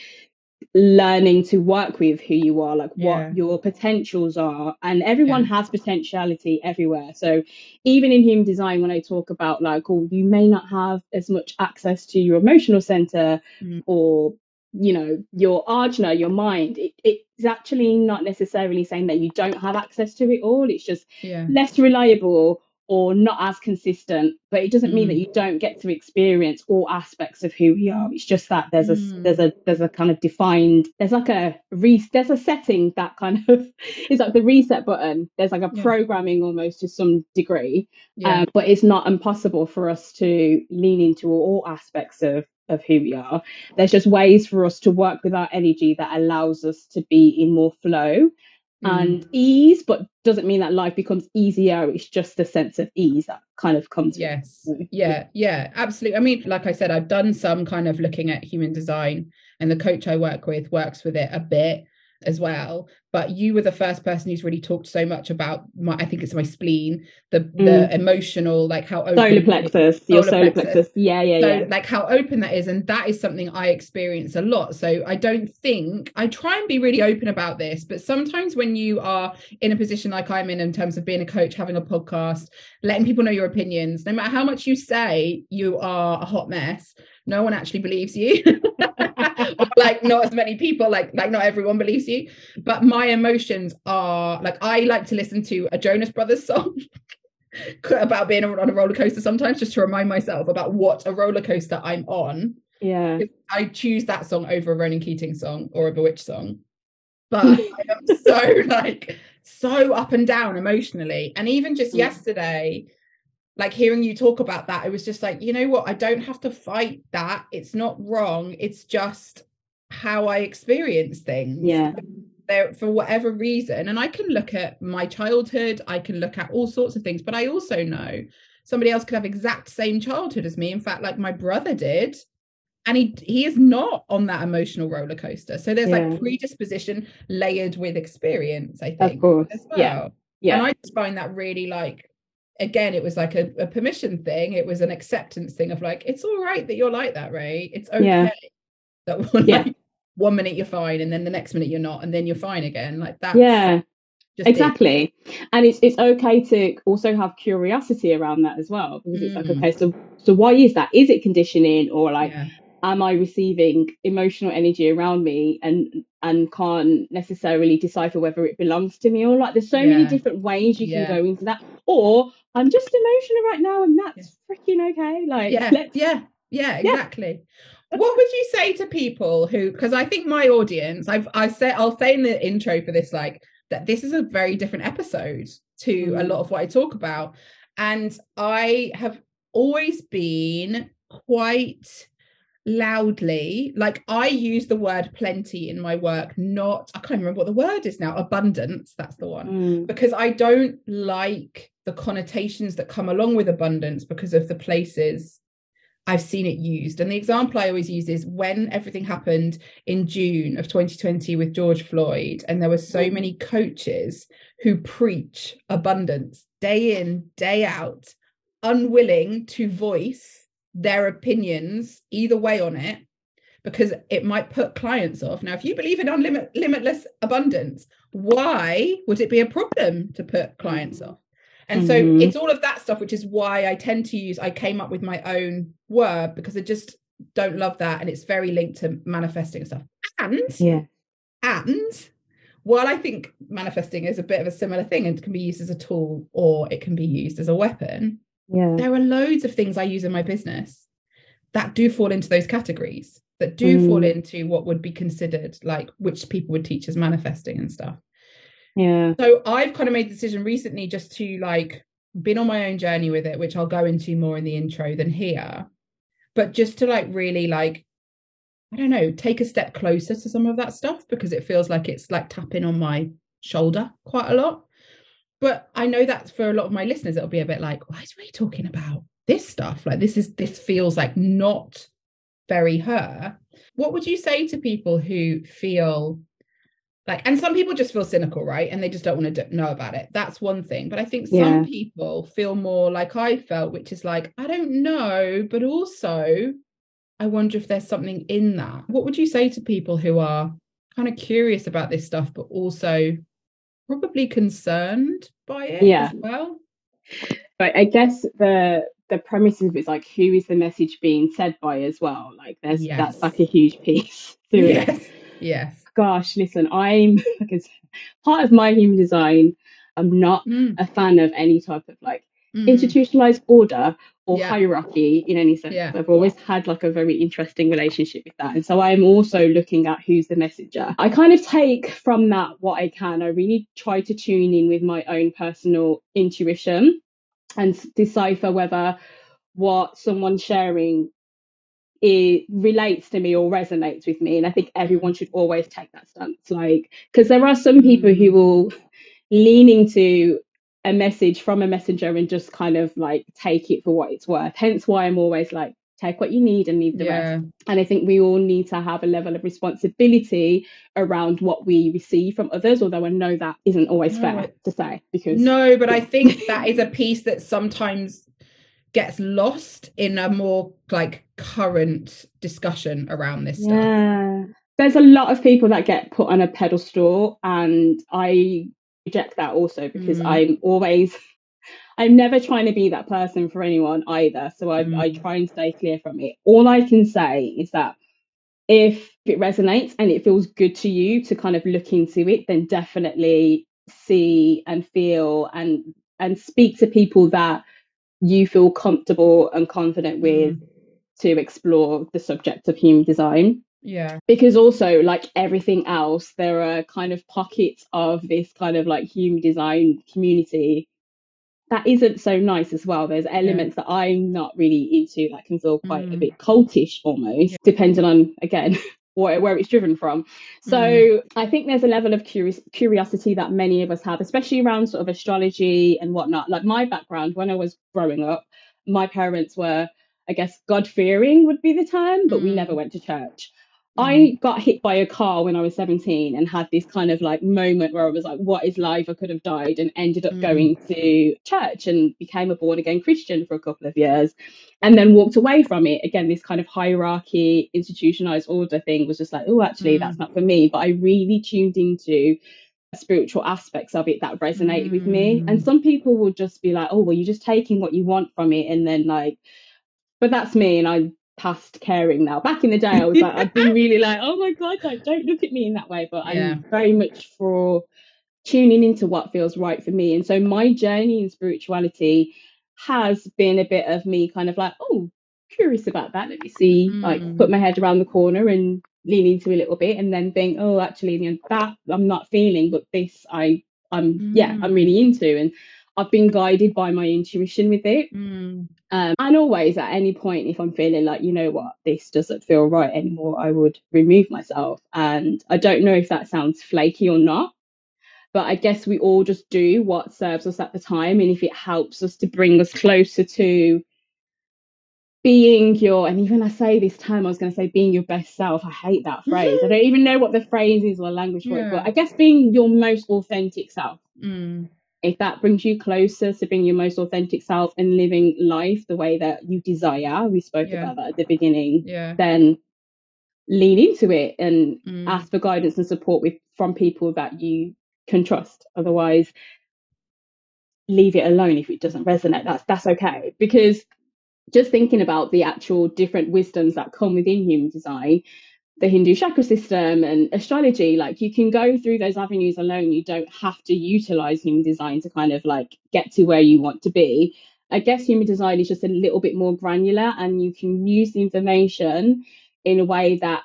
learning to work with who you are like yeah. what your potentials are and everyone yeah. has potentiality everywhere so even in human design when i talk about like oh you may not have as much access to your emotional center mm. or you know your ajna your mind it, it's actually not necessarily saying that you don't have access to it all it's just
yeah.
less reliable or not as consistent but it doesn't mean that mm. you don't get to experience all aspects of who we are it's just that there's a mm. there's a there's a kind of defined there's like a re there's a setting that kind of <laughs> is like the reset button there's like a yeah. programming almost to some degree yeah. um, but it's not impossible for us to lean into all aspects of of who we are there's just ways for us to work with our energy that allows us to be in more flow and mm. ease, but doesn't mean that life becomes easier. It's just a sense of ease that kind of comes.
Yes. Yeah. Yeah. Absolutely. I mean, like I said, I've done some kind of looking at human design, and the coach I work with works with it a bit as well but you were the first person who's really talked so much about my i think it's my spleen the mm. the emotional like how open
solar plexus your solar plexus. plexus. yeah yeah so, yeah
like how open that is and that is something i experience a lot so i don't think i try and be really open about this but sometimes when you are in a position like i'm in in terms of being a coach having a podcast letting people know your opinions no matter how much you say you are a hot mess no one actually believes you <laughs> <laughs> like not as many people like like not everyone believes you. But my emotions are like i like to listen to a jonas brothers song <laughs> about being on a roller coaster sometimes just to remind myself about what a roller coaster i'm on.
Yeah.
I choose that song over a ronan keating song or a B*Witched song. But <laughs> i am so like so up and down emotionally. And even just yesterday like hearing you talk about that, it was just like, you know what? I don't have to fight that. It's not wrong. It's just how I experience things.
Yeah.
There for whatever reason. And I can look at my childhood, I can look at all sorts of things, but I also know somebody else could have exact same childhood as me. In fact, like my brother did. And he he is not on that emotional roller coaster. So there's yeah. like predisposition layered with experience, I think.
Of course. Well. Yeah. Yeah.
And I just find that really like again it was like a, a, permission thing it was an acceptance thing of like it's all right that you're like that right it's okay yeah. that <laughs> one, yeah. like, one minute you're fine and then the next minute you're not and then you're fine again like that
yeah exactly it. and it's it's okay to also have curiosity around that as well because mm. it's like mm. okay so so why is that is it conditioning or like yeah am I receiving emotional energy around me and and can't necessarily decipher whether it belongs to me or like there's so yeah. many different ways you yeah. can go into that or I'm just emotional right now and that's yeah. freaking okay like
yeah yeah yeah exactly what would you say to people who because I think my audience I've I said I'll say in the intro for this like that this is a very different episode to mm. a lot of what I talk about and I have always been quite loudly like i use the word plenty in my work not i can't remember what the word is now abundance that's the one mm. because i don't like the connotations that come along with abundance because of the places I've seen it used. And the example I always use is when everything happened in June of 2020 with George Floyd, and there were so mm. many coaches who preach abundance day in, day out, unwilling to voice their opinions either way on it because it might put clients off. Now, if you believe in unlimited limitless abundance, why would it be a problem to put clients off? And mm-hmm. so it's all of that stuff, which is why I tend to use, I came up with my own word because I just don't love that. And it's very linked to manifesting stuff. And
yeah.
And while I think manifesting is a bit of a similar thing and can be used as a tool or it can be used as a weapon,
yeah.
there are loads of things I use in my business that do fall into those categories, that do mm. fall into what would be considered like which people would teach as manifesting and stuff.
Yeah.
So I've kind of made the decision recently just to like been on my own journey with it, which I'll go into more in the intro than here. But just to like really like I don't know, take a step closer to some of that stuff because it feels like it's like tapping on my shoulder quite a lot. But I know that for a lot of my listeners, it'll be a bit like, why is Ray talking about this stuff? Like this is this feels like not very her. What would you say to people who feel like and some people just feel cynical right and they just don't want to know about it that's one thing but i think some yeah. people feel more like i felt which is like i don't know but also I wonder if there's something in that. What would you say to people who are kind of curious about this stuff, but also probably concerned by it
yeah.
as well?
But I guess the the premise of it's like who is the message being said by as well. Like there's yes. that's like a huge piece to
yes.
it.
Yes.
Gosh, listen, I'm <laughs> because part of my human design. I'm not mm. a fan of any type of like mm. institutionalized order or yeah. hierarchy in any sense. Yeah. I've always had like a very interesting relationship with that. And so I'm also looking at who's the messenger. I kind of take from that what I can. I really try to tune in with my own personal intuition and decipher whether what someone's sharing it relates to me or resonates with me and i think everyone should always take that stance like because there are some people who mm. will lean into a message from a messenger and just kind of like take it for what it's worth. Hence why I'm always like, take what you need and leave the yeah. rest. And I think we all need to have a level of responsibility around what we receive from others, although I know that isn't always no. fair to say because
No, but I think <laughs> that is a piece that sometimes gets lost in a more like current discussion around this stuff.
Yeah. There's a lot of people that get put on a pedestal and I reject that also because mm. I'm always <laughs> I'm never trying to be that person for anyone either. So I, mm. I try and stay clear from it. All I can say is that if it resonates and it feels good to you to kind of look into it, then definitely see and feel and and speak to people that you feel comfortable and confident with mm. to explore the subject of human design.
Yeah.
Because also, like everything else, there are kind of pockets of this kind of like human design community that isn't so nice as well. There's elements yeah. that I'm not really into that can feel quite mm. a bit cultish almost, yeah. depending on, again, <laughs> where, where it's driven from. So mm. I think there's a level of curious, curiosity that many of us have, especially around sort of astrology and whatnot. Like my background, when I was growing up, my parents were, I guess, God fearing would be the term, but mm. we never went to church. I mm. got hit by a car when I was 17 and had this kind of like moment where I was like, what is life? I could have died and ended up mm. going to church and became a born again Christian for a couple of years and then walked away from it. Again, this kind of hierarchy, institutionalized order thing was just like, oh, actually, mm. that's not for me. But I really tuned into spiritual aspects of it that resonated with me. And mm. some people will just be like, oh, well, you're just taking what you want from it and then like, but that's me and I past caring now. Back in the day, I was like, I'd been really like, oh my God, like, don't look at me in that way. But yeah. I'm very much for tuning into what feels right for me. And so my journey in spirituality has been a bit of me kind of like, oh, curious about that. Let me see, mm. like, put my head around the corner and lean into a little bit and then think, oh, actually, you know, that I'm not feeling, but this I, I'm, mm. yeah, I'm really into. And I've been guided by my intuition with it.
Mm.
Um, and always at any point, if I'm feeling like, you know what, this doesn't feel right anymore, I would remove myself. And I don't know if that sounds flaky or not, but I guess we all just do what serves us at the time. And if it helps us to bring us closer to being your, and even I say this time, I was going to say being your best self. I hate that phrase. I don't even know what the phrase is or language for yeah. it, but I guess being your most authentic self.
Mm
if that brings you closer to being your most authentic self and living life the way that you desire, we spoke yeah. about that at the beginning,
yeah.
then lean into it and mm. ask for guidance and support with from people that you can trust. Otherwise, leave it alone if it doesn't resonate. That's that's okay. Because just thinking about the actual different wisdoms that come within human design, the Hindu chakra system and astrology. Like you can go through those avenues alone. You don't have to utilize human design to kind of like get to where you want to be. I guess human design is just a little bit more granular and you can use the information in a way that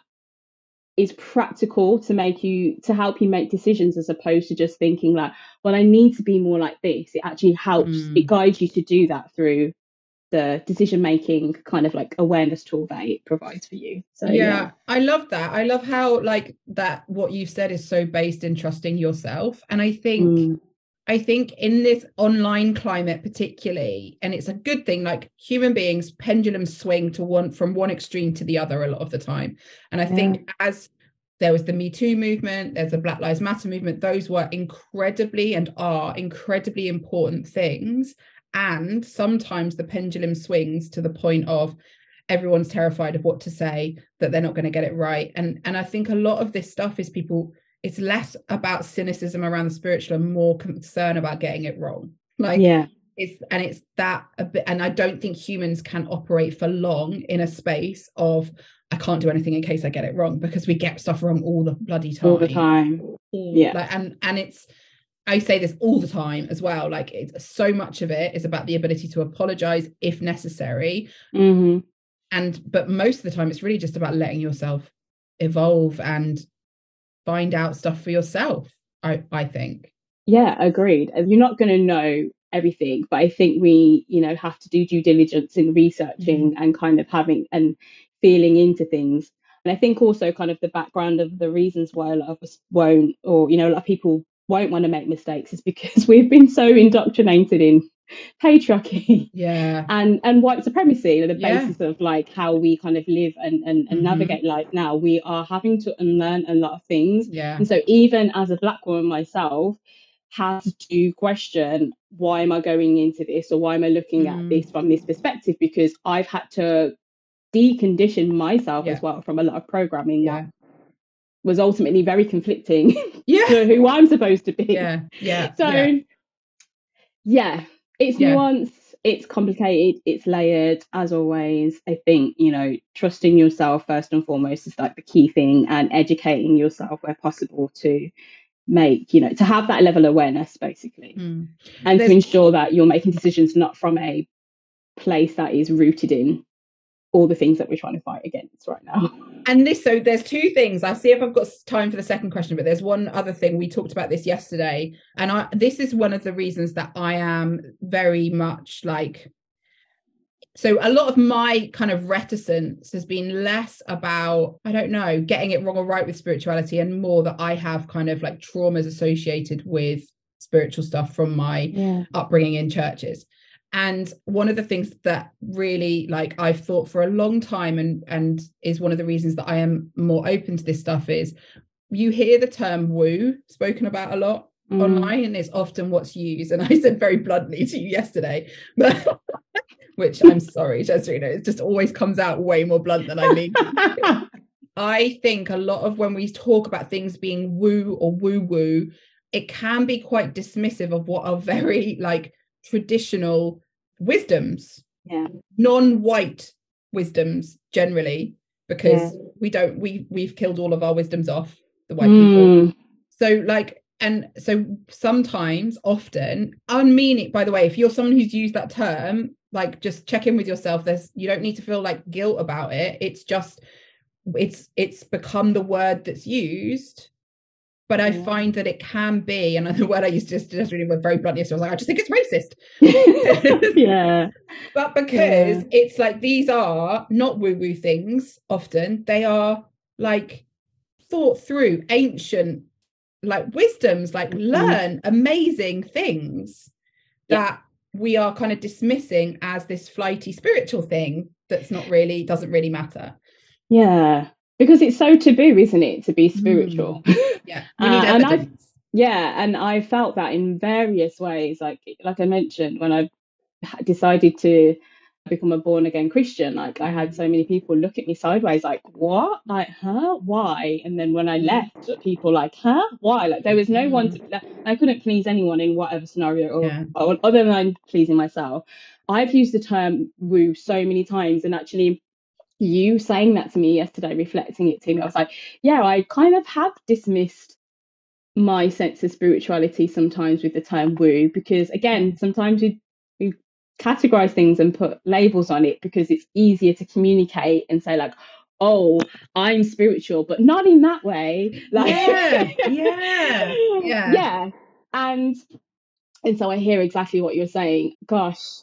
is practical to make you to help you make decisions as opposed to just thinking like well i need to be more like this it actually helps mm. it guides you to do that through the decision making kind of like awareness tool that it provides for you. So
yeah, yeah, i love that. I love how like that what you've said is so based in trusting yourself. And i think mm. i think in this online climate particularly and it's a good thing like human beings pendulum swing to one from one extreme to the other a lot of the time. And i yeah. think as there was the me too movement there's the black lives matter movement those were incredibly and are incredibly important things and sometimes the pendulum swings to the point of everyone's terrified of what to say that they're not going to get it right. And and i think a lot of this stuff is people it's less about cynicism around the spiritual and more concern about getting it wrong. Like
yeah.
it's and it's that a bit and i don't think humans can operate for long in a space of i can't do anything in case i get it wrong because we get stuff wrong all the bloody time
all the time. yeah.
like, and and it's I say this all the time as well. Like it's so much of it is about the ability to apologize if necessary.
Mm-hmm.
And but most of the time it's really just about letting yourself evolve and find out stuff for yourself. I I think.
Yeah, agreed. You're not going to know everything, but I think we, you know, have to do due diligence in researching mm-hmm. and kind of having and feeling into things. And I think also kind of the background of the reasons why a lot of us won't, or you know, a lot of people won't want to make mistakes is because <laughs> we've been so indoctrinated in patriarchy
yeah
and and white supremacy the yeah. basis of like how we kind of live and and, and mm-hmm. navigate life now we are having to unlearn a lot of things
yeah
and so even as a black woman myself has to question why am i going into this or why am i looking mm. at this from this perspective because i've had to decondition myself yeah. as well from a lot of programming yeah. that was ultimately very conflicting <laughs>
yeah.
to who I'm supposed to be.
Yeah. Yeah. <laughs>
So
yeah,
yeah it's yeah. nuanced, it's complicated, it's layered as always. I think, you know, trusting yourself first and foremost is like the key thing and educating yourself where possible to make, you know, to have that level of awareness basically.
Mm.
And There's... to ensure that you're making decisions not from a place that is rooted in all the things that we're trying to fight against right now. <laughs>
And this, so there's two things. I'll see if I've got time for the second question, but there's one other thing. We talked about this yesterday. And I this is one of the reasons that I am very much like so a lot of my kind of reticence has been less about i don't know getting it wrong or right with spirituality and more that i have kind of like traumas associated with spiritual stuff from my
yeah.
upbringing in churches and one of the things that really like i've thought for a long time and and is one of the reasons that i am more open to this stuff is you hear the term woo spoken about a lot mm. online and it's often what's used and i said very bluntly to you yesterday but <laughs> which i'm sorry just it just always comes out way more blunt than i mean <laughs> i think a lot of when we talk about things being woo or woo woo it can be quite dismissive of what are very like traditional wisdoms.
Yeah.
Non-white wisdoms generally because yeah. we don't we we've killed all of our wisdoms off the white mm. people. So like and so sometimes often unmeaning by the way if you're someone who's used that term like just check in with yourself. There's you don't need to feel like guilt about it. It's just it's it's become the word that's used but I yeah. find that it can be, and the <laughs> word I used to just, just really very bluntly, so I was like, I just think it's
racist. <laughs> yeah. <laughs>
But because yeah. it's like these are not woo woo things often, they are like thought through ancient like wisdoms, like mm-hmm. learn amazing things yeah. that we are kind of dismissing as this flighty spiritual thing that's not really doesn't really matter.
Yeah because it's so taboo, isn't it, to be spiritual?
Mm. <laughs> Yeah, we need uh.
And yeah, and I felt that in various ways. Like like I mentioned, when I decided to become a born again Christian, like I had so many people look at me sideways, like what, like huh, why? And then when I mm. left, people like huh, why? Like there was no one. To, mm. I couldn't please anyone in whatever scenario, or, yeah. or other than pleasing myself. I've used the term woo so many times, and actually you saying that to me yesterday, reflecting it to me, I was like, yeah, I kind of have dismissed my sense of spirituality sometimes with the term woo, because again, sometimes we, we categorize things and put labels on it because it's easier to communicate and say, like, oh, I'm spiritual, but not in that way. <laughs>
Like, yeah, yeah, yeah. <laughs>
Yeah. And and so I hear exactly what you're saying. Gosh,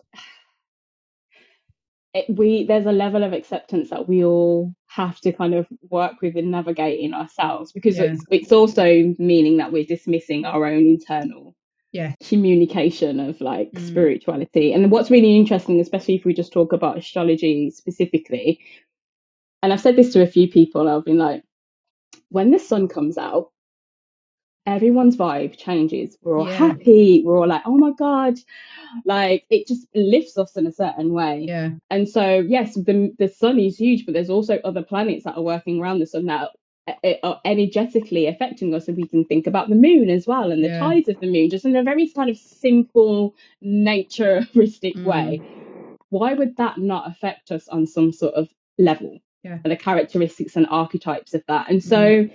it, we there's a level of acceptance that we all have to kind of work with and navigate in ourselves because yeah. it's it's also meaning that we're dismissing our own internal
yeah
communication of like mm. spirituality and what's really interesting especially if we just talk about astrology specifically and i've said this to a few people i've been like when the sun comes out everyone's vibe changes. We're all yeah. happy. We're all like, oh my God. Like it just lifts us in a certain way.
Yeah.
And so, yes, the, the sun is huge, but there's also other planets that are working around the sun that are energetically affecting us. And we can think about the moon as well and the yeah. tides of the moon, just in a very kind of simple, naturistic mm. way. Why would that not affect us on some sort of level?
Yeah.
The characteristics and archetypes of that. And so, mm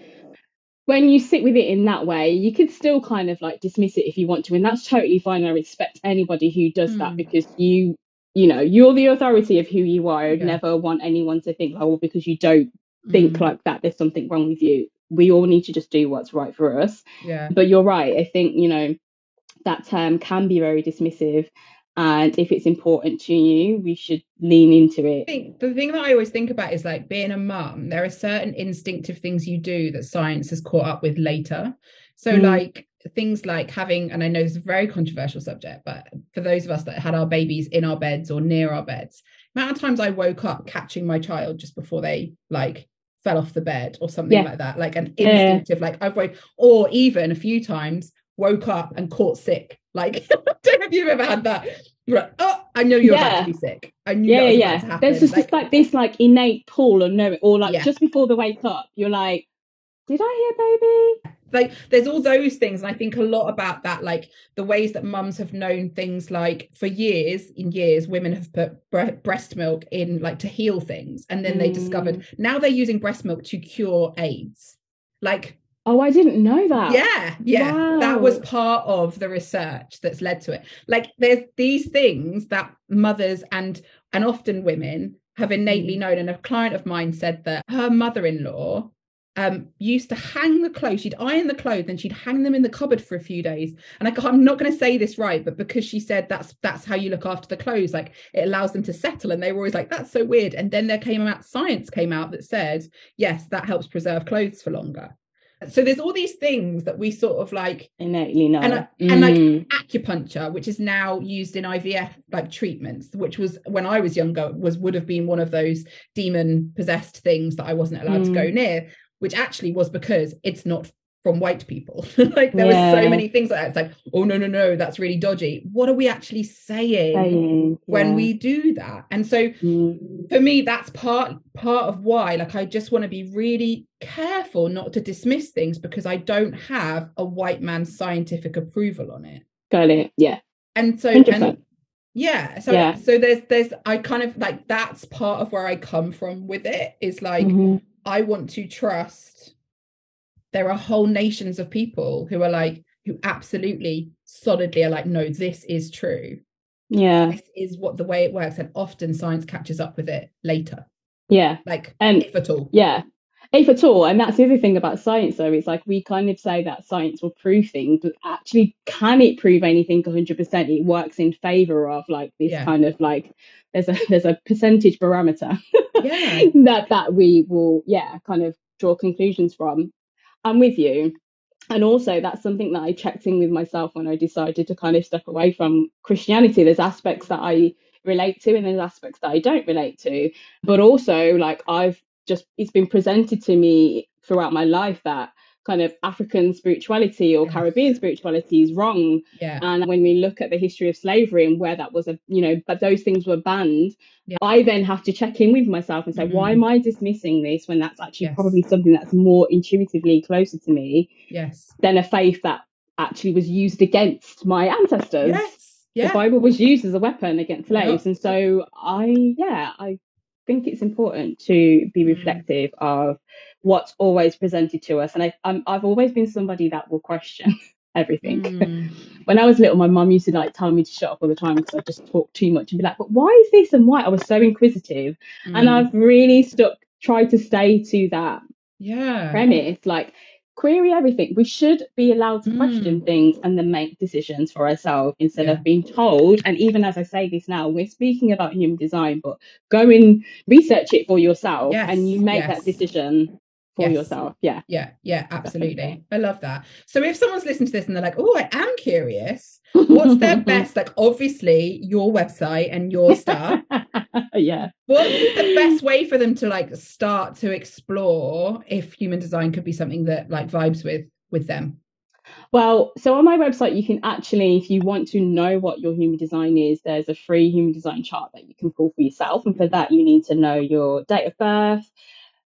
when you sit with it in that way, you could still kind of like dismiss it if you want to, and that's totally fine. I respect anybody who does mm. that because you, you know, you're the authority of who you are. I'd yeah. never want anyone to think, oh, well, because you don't think mm. like that, there's something wrong with you. We all need to just do what's right for us.
Yeah.
But you're right. I think you know that term can be very dismissive, and if it's important to you we should lean into it
I think the thing that i always think about is like being a mum there are certain instinctive things you do that science has caught up with later so mm. like things like having and i know it's a very controversial subject but for those of us that had our babies in our beds or near our beds amount of times i woke up catching my child just before they like fell off the bed or something yeah. like that like an instinctive yeah. like i've woke or even a few times woke up and caught sick. Like, <laughs> I don't know if you've ever had that. Right. Oh, I know you're yeah. about to be sick. I knew yeah, yeah.
There's just like, like, this like innate pull of knowing, or like yeah. just before the wake up, you're like, did I hear baby?
Like, there's all those things, and I think a lot about that, like the ways that mums have known things. Like for years, in years, women have put bre- breast milk in, like to heal things, and then mm. they discovered mm. now they're using breast milk to cure AIDS. Like
Oh, I didn't know that.
Yeah, yeah. Wow. That was part of the research that's led to it. Like there's these things that mothers and and often women have innately mm. known. And a client of mine said that her mother-in-law um, used to hang the clothes. She'd iron the clothes and she'd hang them in the cupboard for a few days. And I, I'm not going to say this right, but because she said that's that's how you look after the clothes, like it allows them to settle. And they were always like, that's so weird. And then there came out science came out that said, yes, that helps preserve clothes for longer so there's all these things that we sort of like
innately know
and, mm. and like mm. acupuncture which is now used in ivf like treatments which was when i was younger was would have been one of those demon possessed things that i wasn't allowed mm. to go mm. near which actually was because it's not from white people. <laughs> like there yeah. were so many things like that. It's like, oh no, no, no, that's really dodgy. What are we actually saying, saying when yeah. we do that? And so mm. for me, that's part part of why, like I just want to be really careful not to dismiss things because I don't have a white man's scientific approval on it.
Got it. Yeah.
And so and, yeah so yeah. so there's there's i kind of like that's part of where i come from with it is like mm-hmm. i want to trust there are whole nations of people who are like who absolutely solidly are like no this is true.
Yeah.
This is what the way it works and often science catches up with it later.
Yeah.
Like and if at all.
yeah. If at all. And that's the other thing about science though is like we kind of say that science will prove things but actually can it prove anything 100% it works in favor of like this yeah. kind of like there's a <laughs> there's a percentage barometer
yeah. <laughs>
that that we will yeah kind of draw conclusions from I'm with you. And also, that's something that I checked in with myself when I decided to kind of step away from Christianity. There's aspects that I relate to, and there's aspects that I don't relate to. But also, like, I've just, it's been presented to me throughout my life that kind of African spirituality or yes. Caribbean spirituality is wrong.
Yeah.
And when we look at the history of slavery and where that was a, you know, but those things were banned, yeah. I then have to check in with myself and say, mm-hmm. why am I dismissing this when that's actually yes. probably something that's more intuitively closer to me?
Yes.
Than a faith that actually was used against my ancestors.
Yes. Yeah.
The Bible was used as a weapon against slaves. And so I, yeah, I think it's important to be mm. reflective of what's always presented to us. And I, i have always been somebody that will question <laughs> everything. Mm. <laughs> when I was little, my mum used to like tell me to shut up all the time because I just talk too much and be like, but why is this and why? I was so inquisitive. Mm. And I've really stuck, tried to stay to that
yeah.
premise. Like, query everything. We should be allowed to question mm. things and then make decisions for ourselves instead yeah. of being told. And even as I say this now, we're speaking about human design, but go and research it for yourself yes. and you make yes. that decision for yes. yourself. Yeah.
Yeah. Yeah. Absolutely. I love that. So if someone's listening to this and they're like, oh, I am curious, what's their <laughs> best? Like, obviously, your website and your stuff. <laughs>
yeah.
What's the best way for them to like start to explore if human design could be something that like vibes with with them?
Well, so on my website, you can actually, if you want to know what your human design is, there's a free human design chart that you can pull for yourself. And for that, you need to know your date of birth,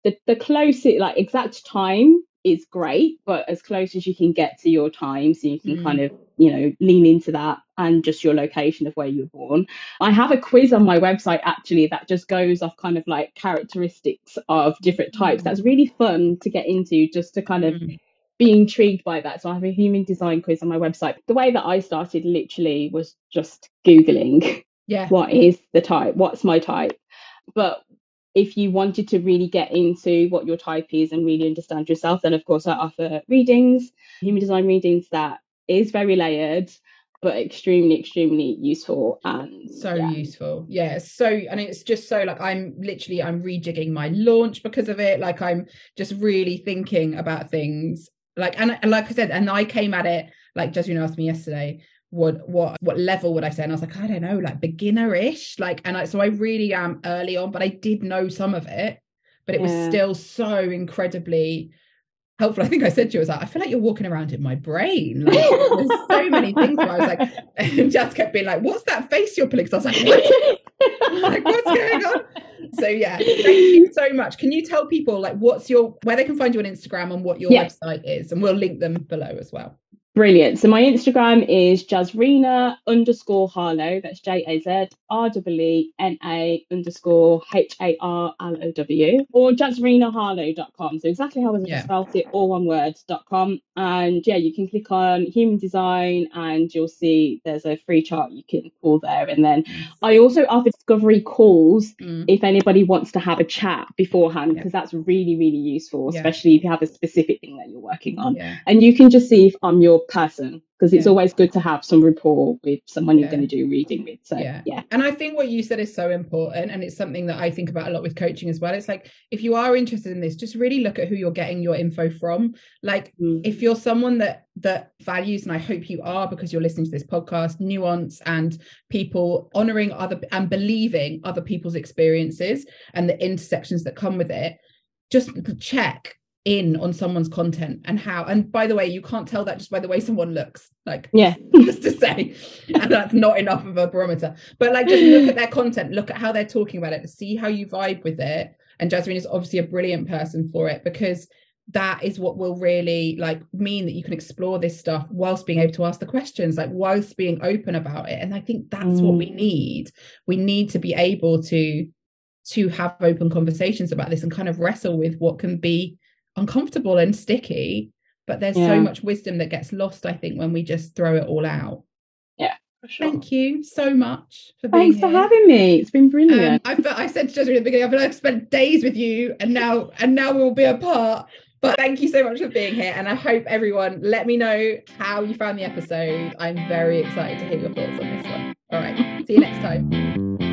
the, the closest, like exact time is great, but as close as you can get to your time, so you can mm. kind of, you know, lean into that and just your location of where you're born. I have a quiz on my website actually that just goes off kind of like characteristics of different types. Mm. That's really fun to get into just to kind of mm. be intrigued by that. So I have a human design quiz on my website. The way that I started literally was just Googling.
Yeah. <laughs>
What is the type? What's my type? But if you wanted to really get into what your type is and really understand yourself, then of course I offer readings, human design readings that is very layered but extremely extremely useful and
so yeah. useful. Yeah so and it's just so like i'm literally i'm rejigging my launch because of it. Like i'm just really thinking about things. Like and, and like i said and i came at it like Jazreena asked me yesterday what what what level would I say? And I was like, I don't know, like beginner-ish. Like, and I so I really am early on, but I did know some of it, but it yeah. was still so incredibly helpful. I think I said to you, I was like, I feel like you're walking around in my brain. Like there's so many things where I was like, <laughs> and just kept being like, what's that face you're pulling? Because I was like, what? <laughs> like, what's going on? So yeah, thank you <laughs> so much. Can you tell people like what's your where they can find you on Instagram and what your yeah. website is? And we'll link them below as well.
Brilliant. So my Instagram is Jazreena underscore Harlow. That's J A Z R W E N A underscore H A R L O W or jazreenaharlow.com. So exactly how I yeah. spelled it, all one word.com. And yeah, you can click on human design and you'll see there's a free chart you can pull there. And then I also offer discovery calls mm. if anybody wants to have a chat beforehand, because yeah. that's really, really useful, especially yeah. if you have a specific thing that you're working on. And you can just see if I'm your person because it's yeah. always good to have some rapport with someone you're yeah. going to do reading with. So yeah. yeah.
And I think what you said is so important. And it's something that I think about a lot with coaching as well. It's like if you are interested in this, just really look at who you're getting your info from. Like mm. if you're someone that that values, and I hope you are because you're listening to this podcast, nuance and people honoring other and believing other people's experiences and the intersections that come with it, just check in on someone's content and how and by the way you can't tell that just by the way someone looks like
yeah <laughs>
just to say and that's not enough of a barometer but like just look at their content look at how they're talking about it see how you vibe with it and Jazreena is obviously a brilliant person for it because that is what will really like mean that you can explore this stuff whilst being able to ask the questions like whilst being open about it and i think that's mm. what we mm. need we need to be able to to have open conversations about this and kind of wrestle with what can be uncomfortable and sticky but there's yeah. so much wisdom that gets lost i think when we just throw it all out
yeah
Sure. Thank you so much
for being Thanks here. for having me. It's been brilliant.
Um, I, I said to Jessica at the beginning, I feel like I've spent days with you, and now and now we'll be apart. But thank you so much for being here, and I hope everyone let me know how you found the episode. I'm very excited to hear your thoughts on this one. All right, see you next time.